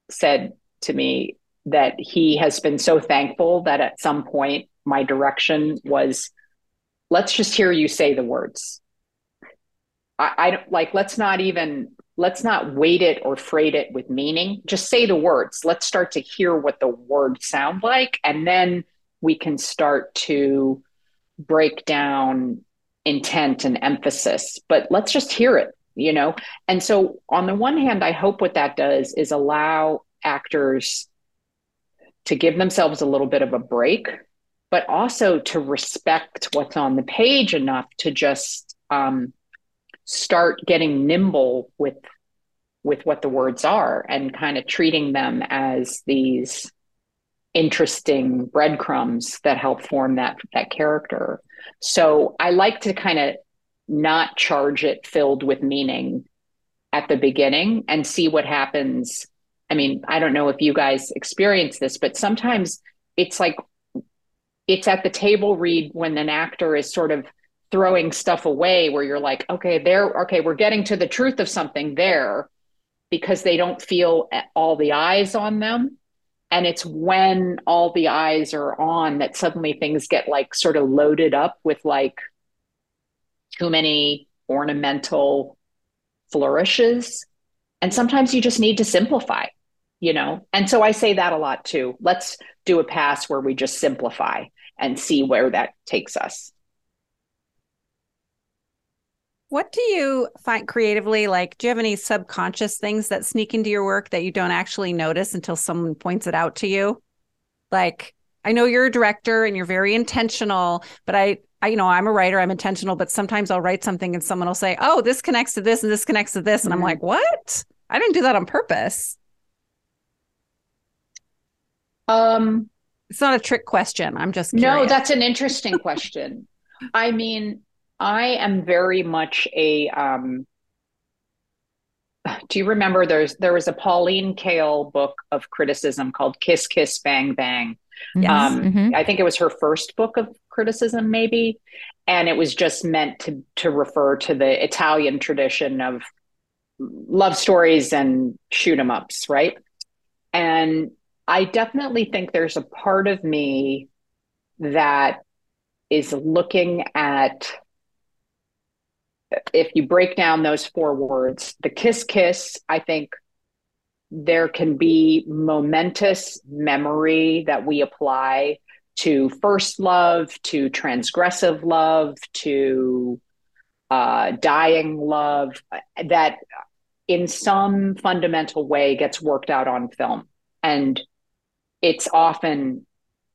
said to me, that he has been so thankful that at some point my direction was let's just hear you say the words. I, I don't like let's not even let's not weight it or freight it with meaning. Just say the words. Let's start to hear what the words sound like. And then we can start to break down intent and emphasis. But let's just hear it, you know? And so, on the one hand, I hope what that does is allow actors to give themselves a little bit of a break, but also to respect what's on the page enough to just um, start getting nimble with with what the words are and kind of treating them as these interesting breadcrumbs that help form that that character. So I like to kind of not charge it filled with meaning at the beginning and see what happens. I mean, I don't know if you guys experience this, but sometimes it's like it's at the table read when an actor is sort of throwing stuff away where you're like, okay, there, okay, we're getting to the truth of something there because they don't feel all the eyes on them. And it's when all the eyes are on that suddenly things get like sort of loaded up with like too many ornamental flourishes. And sometimes you just need to simplify, you know? And so I say that a lot too. Let's do a pass where we just simplify and see where that takes us. What do you find creatively? Like, do you have any subconscious things that sneak into your work that you don't actually notice until someone points it out to you? Like, I know you're a director and you're very intentional, but I, I, you know, I'm a writer, I'm intentional, but sometimes I'll write something and someone will say, oh, this connects to this and this connects to this. And mm-hmm. I'm like, what? I didn't do that on purpose. Um, it's not a trick question. I'm just curious. no. That's an interesting question. I mean, I am very much a. Um, do you remember there's there was a Pauline Kael book of criticism called Kiss Kiss Bang Bang. Yes. Um, mm-hmm. I think it was her first book of criticism, maybe, and it was just meant to to refer to the Italian tradition of love stories and shoot 'em ups, right? And I definitely think there's a part of me that is looking at if you break down those four words, the kiss kiss, I think there can be momentous memory that we apply to first love, to transgressive love, to uh, dying love, that in some fundamental way gets worked out on film. And it's often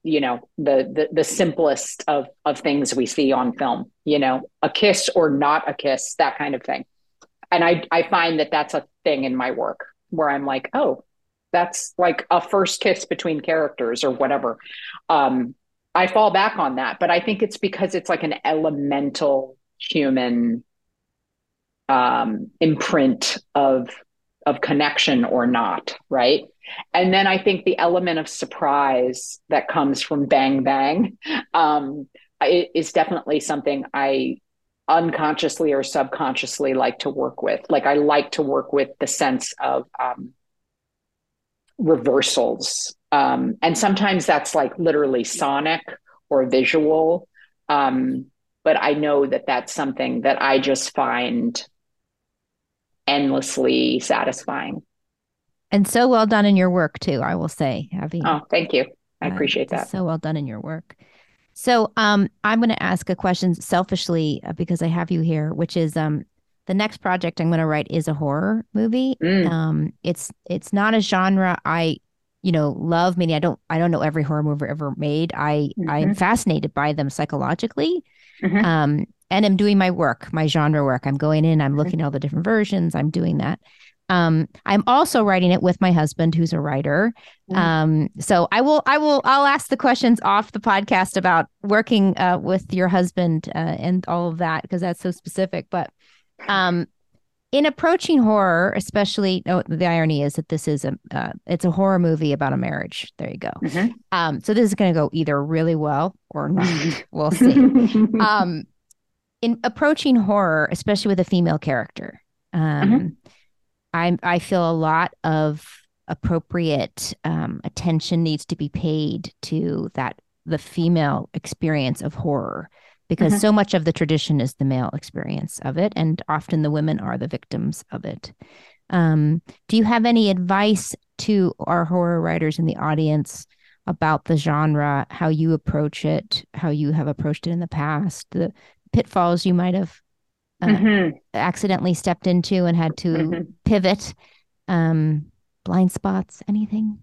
you know the, the the simplest of of things we see on film you know a kiss or not a kiss that kind of thing. And i i find that that's a thing in my work where i'm like oh that's like a first kiss between characters or whatever. Um i fall back on that but i think it's because it's like an elemental human um imprint of of connection or not right and then I think the element of surprise that comes from Bang Bang um, is definitely something I unconsciously or subconsciously like to work with. Like I like to work with the sense of um, reversals. Um, and sometimes that's like literally sonic or visual. Um, but I know that that's something that I just find endlessly satisfying and so well done in your work too. I will say, having oh, thank you, I uh, appreciate that. So well done in your work. So, um, I'm going to ask a question selfishly uh, because I have you here, which is, um, the next project I'm going to write is a horror movie. Mm. Um, it's it's not a genre I, you know, love. Meaning, I don't I don't know every horror movie ever made. I mm-hmm. I am fascinated by them psychologically. Mm-hmm. Um, and I'm doing my work, my genre work. I'm going in, I'm looking at all the different versions. I'm doing that. Um, I'm also writing it with my husband, who's a writer. Um, so I will, I will, I'll ask the questions off the podcast about working uh, with your husband uh, and all of that because that's so specific. But um, in approaching horror, especially, oh, the irony is that this is a, uh, it's a horror movie about a marriage. There you go. Mm-hmm. Um, so this is going to go either really well or not. we'll see. in approaching horror, especially with a female character. Um, mm-hmm I I feel a lot of appropriate um, attention needs to be paid to that the female experience of horror because Mhm. so much of the tradition is the male experience of it and often the women are the victims of it um, do you have any advice to our horror writers in the audience about the genre how you approach it how you have approached it in the past the pitfalls you might have uh, Mhm, accidentally stepped into and had to mhm. pivot um blind spots anything?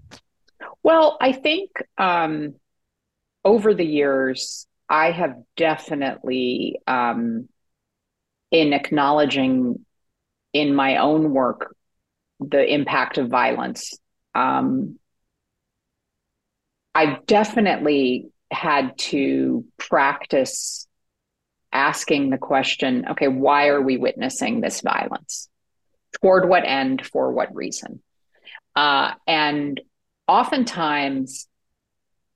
Well, I think um, over the years, I have definitely, um, in acknowledging in my own work the impact of violence, um, I've definitely had to practice asking the question, okay, why are we witnessing this violence? Toward what end? For what reason? Uh, and oftentimes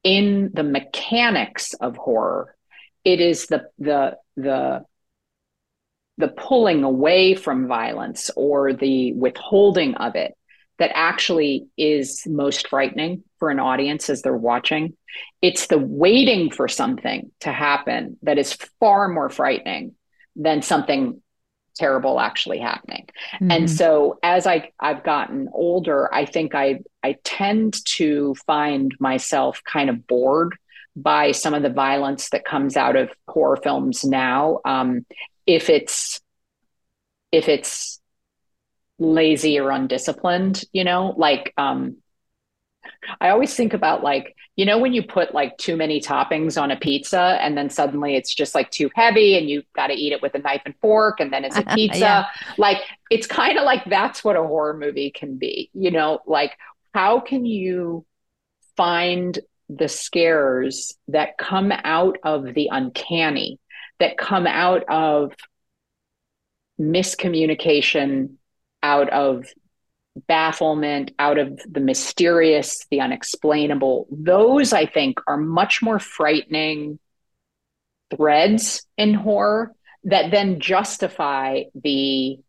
in the mechanics of horror, it is the the the the pulling away from violence or the withholding of it that actually is most frightening for an audience as they're watching. It's the waiting for something to happen that is far more frightening than something terrible actually happening. And Mhm. so as I I've gotten older, I think I I tend to find myself kind of bored by some of the violence that comes out of horror films now. Um, if it's if it's lazy or undisciplined, you know, like um, I always think about like, you know, when you put like too many toppings on a pizza and then suddenly it's just like too heavy and you got to eat it with a knife and fork and then it's a pizza. Yeah. Like it's kind of like that's what a horror movie can be, you know, like how can you find the scares that come out of the uncanny, that come out of miscommunication, out of bafflement, out of the mysterious, the unexplainable. Those, I think, are much more frightening threads in horror that then justify the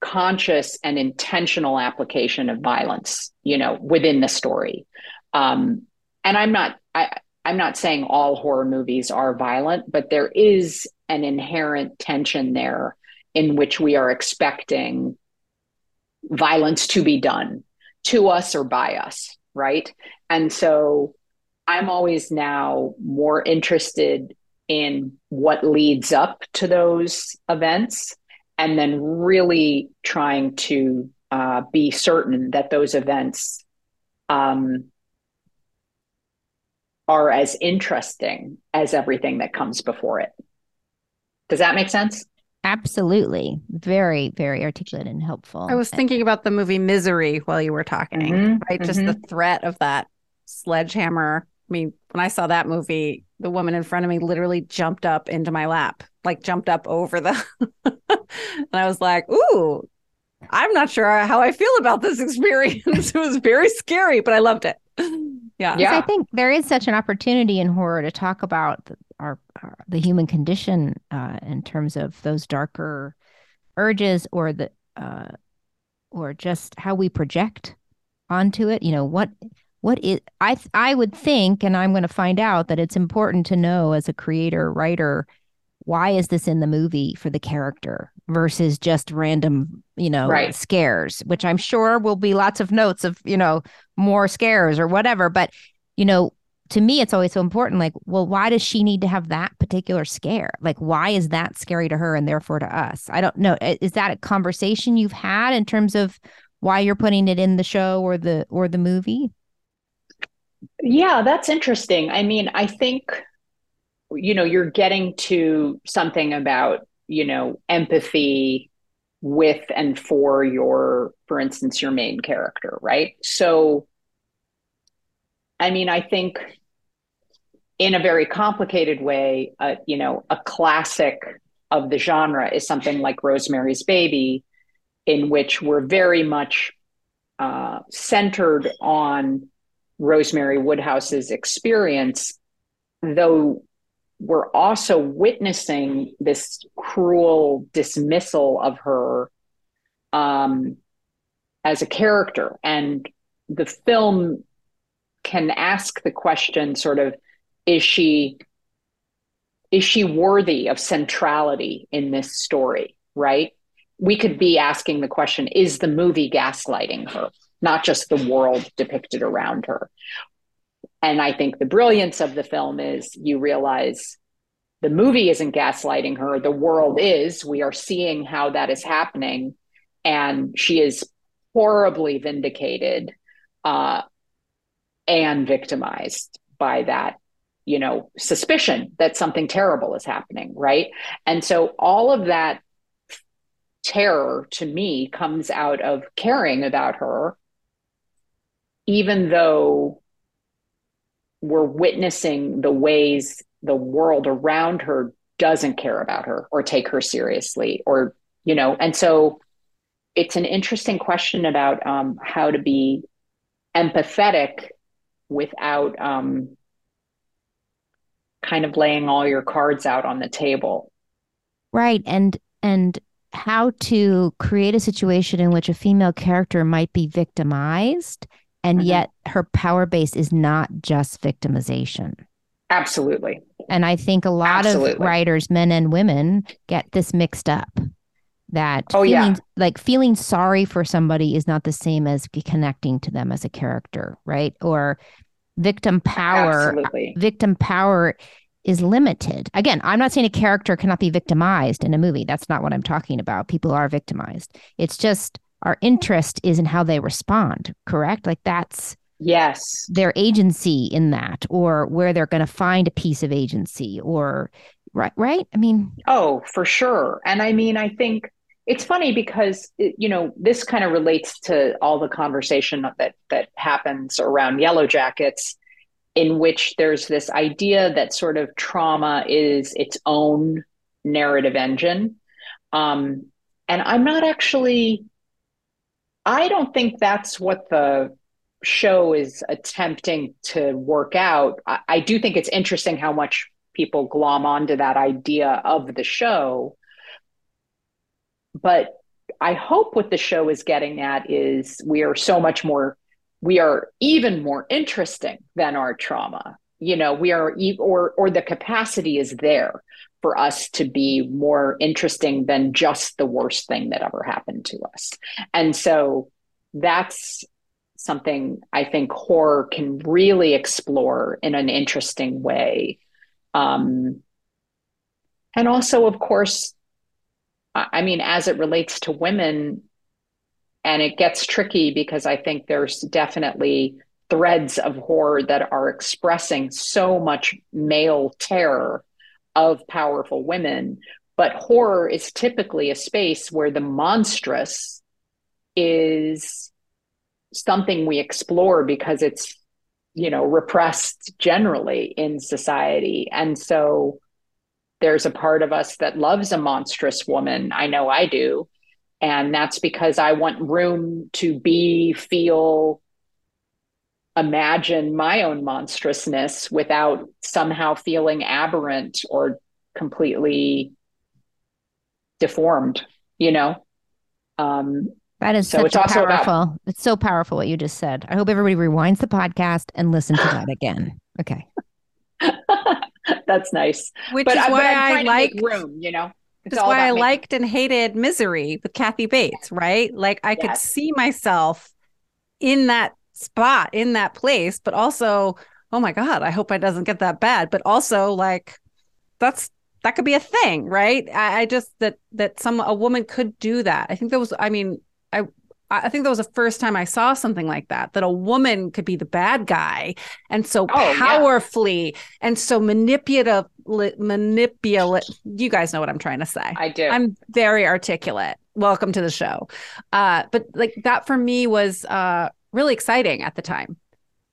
conscious and intentional application of violence, you know, within the story. Um, and I'm not, I, I'm not saying all horror movies are violent, but there is an inherent tension there in which we are expecting violence to be done to us or by us, right? And so I'm always now more interested in what leads up to those events and then really trying to uh, be certain that those events um, are as interesting as everything that comes before it. Does that make sense? Absolutely very very articulate and helpful I was thinking about the movie Misery while you were talking, Mhm, right? Just the threat of that sledgehammer. I mean, when I saw that movie, the woman in front of me literally jumped up into my lap, like jumped up over the. and I was like, ooh, I'm not sure how I feel about this experience. it was very scary, but I loved it. Yeah. Yeah. I think there is such an opportunity in horror to talk about the, our, our the human condition uh, in terms of those darker urges or the uh, or just how we project onto it. You know what what is I I would think, and I'm going to find out that it's important to know as a creator writer why is this in the movie for the character versus just random you know Right. scares which i'm sure will be lots of notes of you know more scares or whatever. But you know to me it's always so important like well why does she need to have that particular scare? Like why is that scary to her and therefore to us? I don't know. Is that a conversation you've had in terms of why you're putting it in the show or the or the movie? Yeah, that's interesting. I mean, I think, you know, you're getting to something about, you know, empathy with and for your, for instance, your main character, right? So, I mean, I think in a very complicated way, uh, you know, a classic of the genre is something like Rosemary's Baby, in which we're very much uh, centered on Rosemary Woodhouse's experience, though we're also witnessing this cruel dismissal of her um, as a character. And the film can ask the question sort of is she is she worthy of centrality in this story right? We could be asking the question is the movie gaslighting her not just the world depicted around her and i think the brilliance of the film is you realize the movie isn't gaslighting her. The world is. We are seeing how that is happening. And she is horribly vindicated uh, and victimized by that you know suspicion that something terrible is happening right? And so all of that terror to me comes out of caring about her even though we're witnessing the ways the world around her doesn't care about her or take her seriously or you know and so it's an interesting question about um, how to be empathetic without um, kind of laying all your cards out on the table. Right. And and how to create a situation in which a female character might be victimized and mm-hmm. yet her power base is not just victimization absolutely and i think a lot absolutely. of writers men and women get this mixed up that oh, feeling, yeah. like feeling sorry for somebody is not the same as connecting to them as a character right or victim power Absolutely. victim power is limited again i'm not saying a character cannot be victimized in a movie that's not what i'm talking about people are victimized it's just our interest is in how they respond correct? Like that's yes. their agency in that or where they're going to find a piece of agency or right right? I mean oh for sure. And i mean i think it's funny because you know this kind of relates to all the conversation that that happens around Yellowjackets in which there's this idea that sort of trauma is its own narrative engine. Um, and i'm not actually i don't think that's what the show is attempting to work out I, I do think it's interesting how much people glom onto that idea of the show but I hope what the show is getting at is we are so much more, we are even more interesting than our trauma. You know, we are, or or the capacity is there for us to be more interesting than just the worst thing that ever happened to us. And so that's something I think horror can really explore in an interesting way. Um, and also, of course, I mean, as it relates to women, and it gets tricky because I think there's definitely threads of horror that are expressing so much male terror of powerful women. But horror is typically a space where the monstrous is something we explore because it's, you know, repressed generally in society. And so there's a part of us that loves a monstrous woman. I know I do. And that's because I want room to be, feel, imagine my own monstrousness without somehow feeling aberrant or completely deformed, you know? Um, that is so such it's also powerful. About- it's so powerful what you just said. I hope everybody rewinds the podcast and listen to that again. Okay. That's nice. Which but, is why I like room, you know. It's That's why I making- liked and hated Misery with Kathy Bates, right? Like I yes. could see myself in that spot, in that place, but also, oh my God, I hope I doesn't get that bad. But also like that's that could be a thing, right? I, I just that that some a woman could do that. I think that was I mean, I I think that was the first time I saw something like that, that a woman could be the bad guy and so oh, powerfully yeah. and so manipulative, manipulate. You guys know what I'm trying to say. I do. I'm very articulate. Welcome to the show. Uh, but like that for me was uh, really exciting at the time.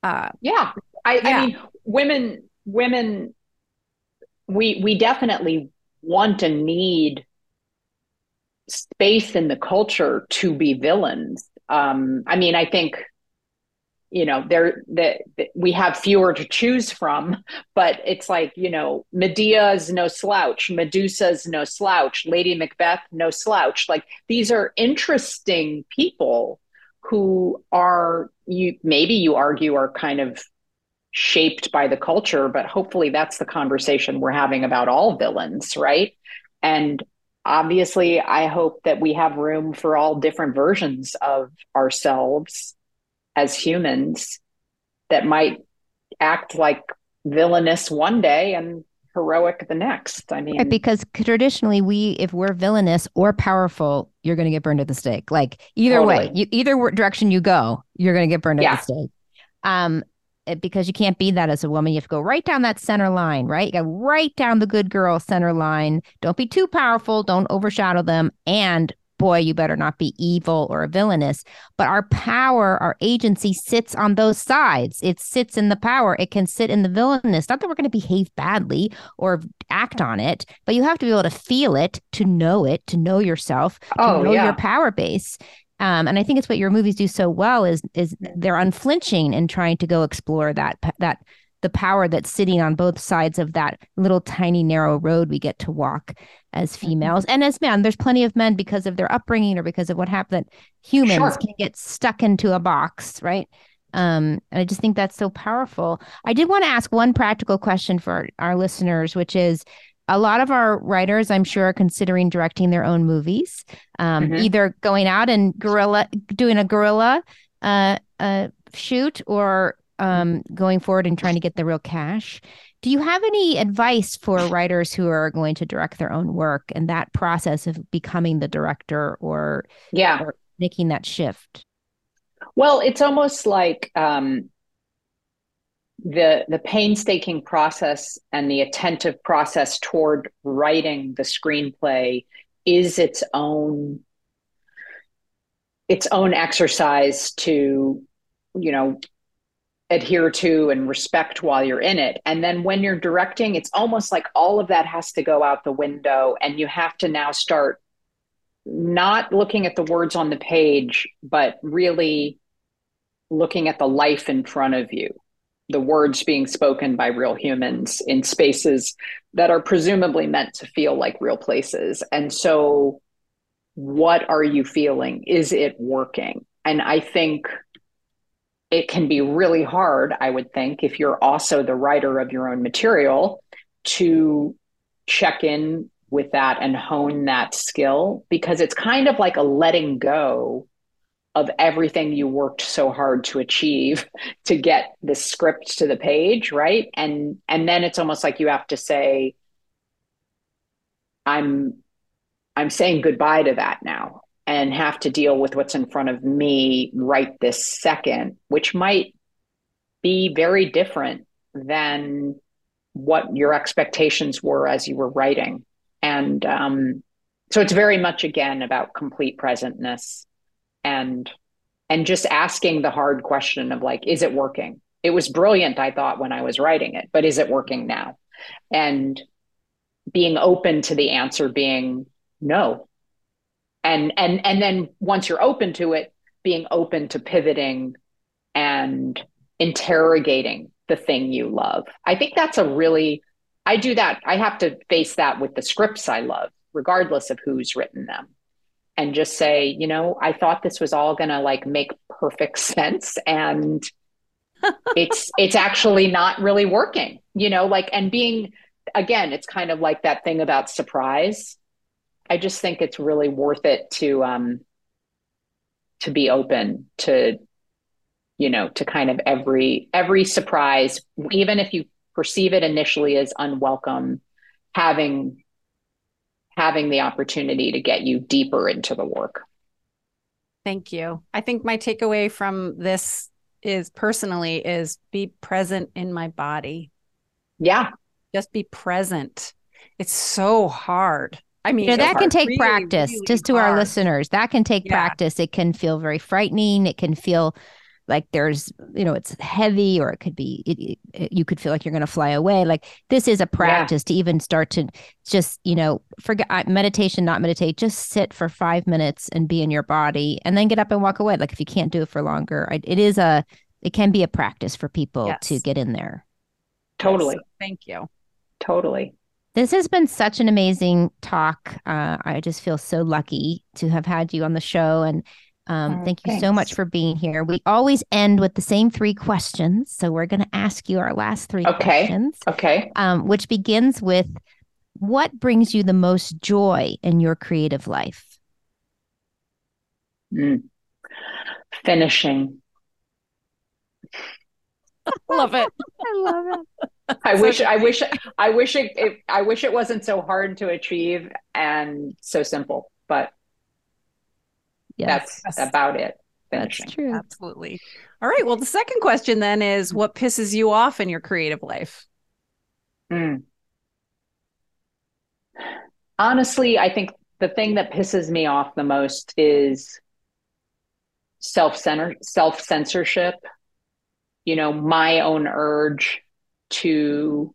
Uh, yeah. I, yeah. I mean, women, women, we, we definitely want and need space in the culture to be villains. Um, I mean, I think you know there that we have fewer to choose from but it's like you know medea's no slouch medusa's no slouch lady macbeth no slouch like these are interesting people who are you maybe you argue are kind of shaped by the culture, but hopefully that's the conversation we're having about all villains, right? And obviously, I hope that we have room for all different versions of ourselves as humans that might act like villainous one day and heroic the next. I mean, Right, because traditionally, we if we're villainous or powerful, you're going to get burned at the stake. Like either way, you, either direction you go, you're going to get burned at the stake. Um, it- because you can't be that as a woman. You have to go right down that center line, right? You got right down the good girl center line. Don't be too powerful. Don't overshadow them. And boy, you better not be evil or a villainous. But our power, our agency sits on those sides. It sits in the power. It can sit in the villainous. Not that we're going to behave badly or act on it, but you have to be able to feel it, to know it, to know yourself, to Oh, know yeah. your power base. Um, and I think it's what your movies do so well is is they're unflinching in trying to go explore that that the power that's sitting on both sides of that little tiny narrow road we get to walk as Mm-hmm. females and as men. There's plenty of men because of their upbringing or because of what happened that humans Sure. can get stuck into a box, right? Um, and I just think that's so powerful. I did want to ask one practical question for our listeners, which is a lot of our writers, I'm sure, are considering directing their own movies, um, Mhm. either going out and guerrilla doing a guerrilla uh, uh, shoot or um, going forward and trying to get the real cash. Do you have any advice for writers who are going to direct their own work and that process of becoming the director or yeah. or making that shift? Well, it's almost like um, the the painstaking process and the attentive process toward writing the screenplay is its own its own exercise to you know adhere to and respect while you're in it and then when you're directing it's almost like all of that has to go out the window and you have to now start not looking at the words on the page but really looking at the life in front of you, the words being spoken by real humans in spaces that are presumably meant to feel like real places. And so, what are you feeling? Is it working? And I think it can be really hard, I would think, if you're also the writer of your own material to check in with that and hone that skill because it's kind of like a letting go of everything you worked so hard to achieve to get the script to the page right? And and then it's almost like you have to say i'm i'm saying goodbye to that now and have to deal with what's in front of me right this second which might be very different than what your expectations were as you were writing. And um so it's very much again about complete presentness and and just asking the hard question of like is it working? It was brilliant i thought when i was writing it but is it working now? And being open to the answer being no and and and then once you're open to it being open to pivoting and interrogating the thing you love i think that's a really i do that i have to face that with the scripts i love regardless of who's written them and just say, you know, I thought this was all going to like make perfect sense and it's it's actually not really working. You know, like and being again, it's kind of like that thing about surprise. I just think it's really worth it to um to be open to you know, to kind of every every surprise even if you perceive it initially as unwelcome having having the opportunity to get you deeper into the work. Thank you. I think my takeaway from this is personally is be present in my body. Yeah. Just be present. It's so hard. I mean, You know, that can take Really, practice. really just to our listeners, that can take Yeah. practice. It can feel very frightening. It can feel like there's, you know, it's heavy, or it could be, it, it, you could feel like you're going to fly away. Like this is a practice to even start to just, you know, forget uh, meditation, not meditate. Just sit for five minutes and be in your body, and then get up and walk away. Like if you can't do it for longer, I, it is a, it can be a practice for people to get in there. Totally. Yes. Thank you. Totally. This has been such an amazing talk. Uh, I just feel so lucky to have had you on the show and Um, Oh, thank you so much for being here. We always end with the same three questions. So we're going to ask you our last three Okay. questions, Okay. um, which begins with what brings you the most joy in your creative life? Mm. Finishing. Love it. I love it. I wish. I wish, I wish it, it, I wish it wasn't so hard to achieve and so simple, but Yes, that's about it. that's true. Absolutely. All right. Well, the second question then is what pisses you off in your creative life? Mm. Honestly, I think the thing that pisses me off the most is self-center, self-censorship. You know, my own urge to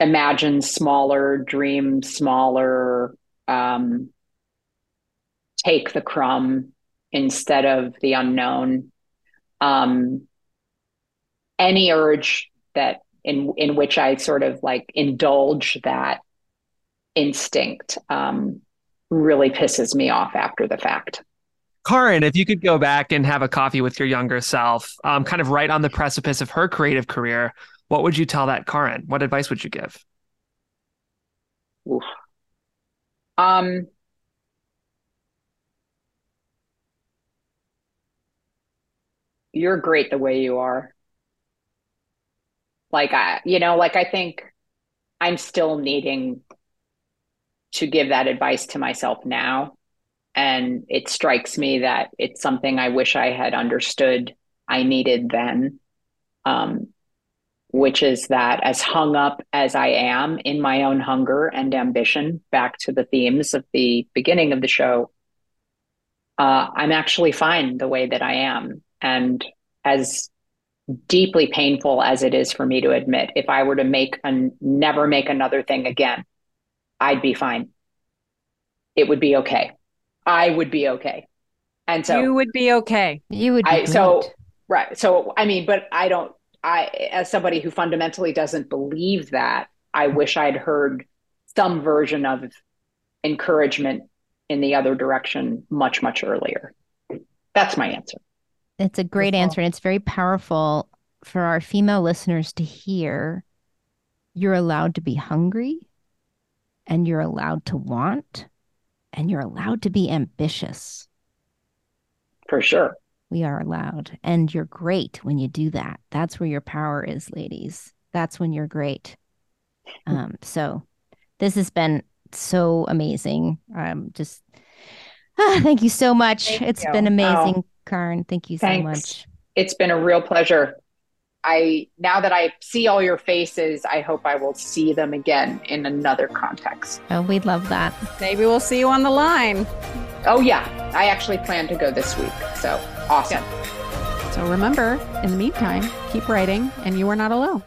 imagine smaller, dream smaller, um, take the crumb instead of the unknown. Um, any urge that in in which I sort of like indulge that instinct um, really pisses me off after the fact. Karyn, if you could go back and have a coffee with your younger self, um, kind of right on the precipice of her creative career, what would you tell that Karyn? What advice would you give? Oof. Um, you're great the way you are. Like I, you know, like I think I'm still needing to give that advice to myself now. And it strikes me that it's something I wish I had understood I needed then. Um, which is that as hung up as I am in my own hunger and ambition, back to the themes of the beginning of the show, uh, I'm actually fine the way that I am. And as deeply painful as it is for me to admit, if I were to make and never make another thing again, I'd be fine. It would be okay. I would be okay. And so you would be okay. You would be I so right. So I mean, but I don't I as somebody who fundamentally doesn't believe that, I wish I'd heard some version of encouragement in the other direction much, much earlier. That's my answer. It's a great Beautiful. answer, and it's very powerful for our female listeners to hear. You're allowed to be hungry, and you're allowed to want, and you're allowed to be ambitious. For sure. We are allowed, and you're great when you do that. That's where your power is, ladies. That's when you're great. Um, so, this has been so amazing. Um, just ah, thank you so much. Thank It's you. been amazing, Oh, Karyn. Thank you so thanks. much. It's been a real pleasure. I now that I see all your faces, I hope I will see them again in another context. Oh, we'd love that. Maybe we'll see you on the line. Oh yeah, I actually plan to go this week. So awesome. So remember, in the meantime, keep writing, and you are not alone.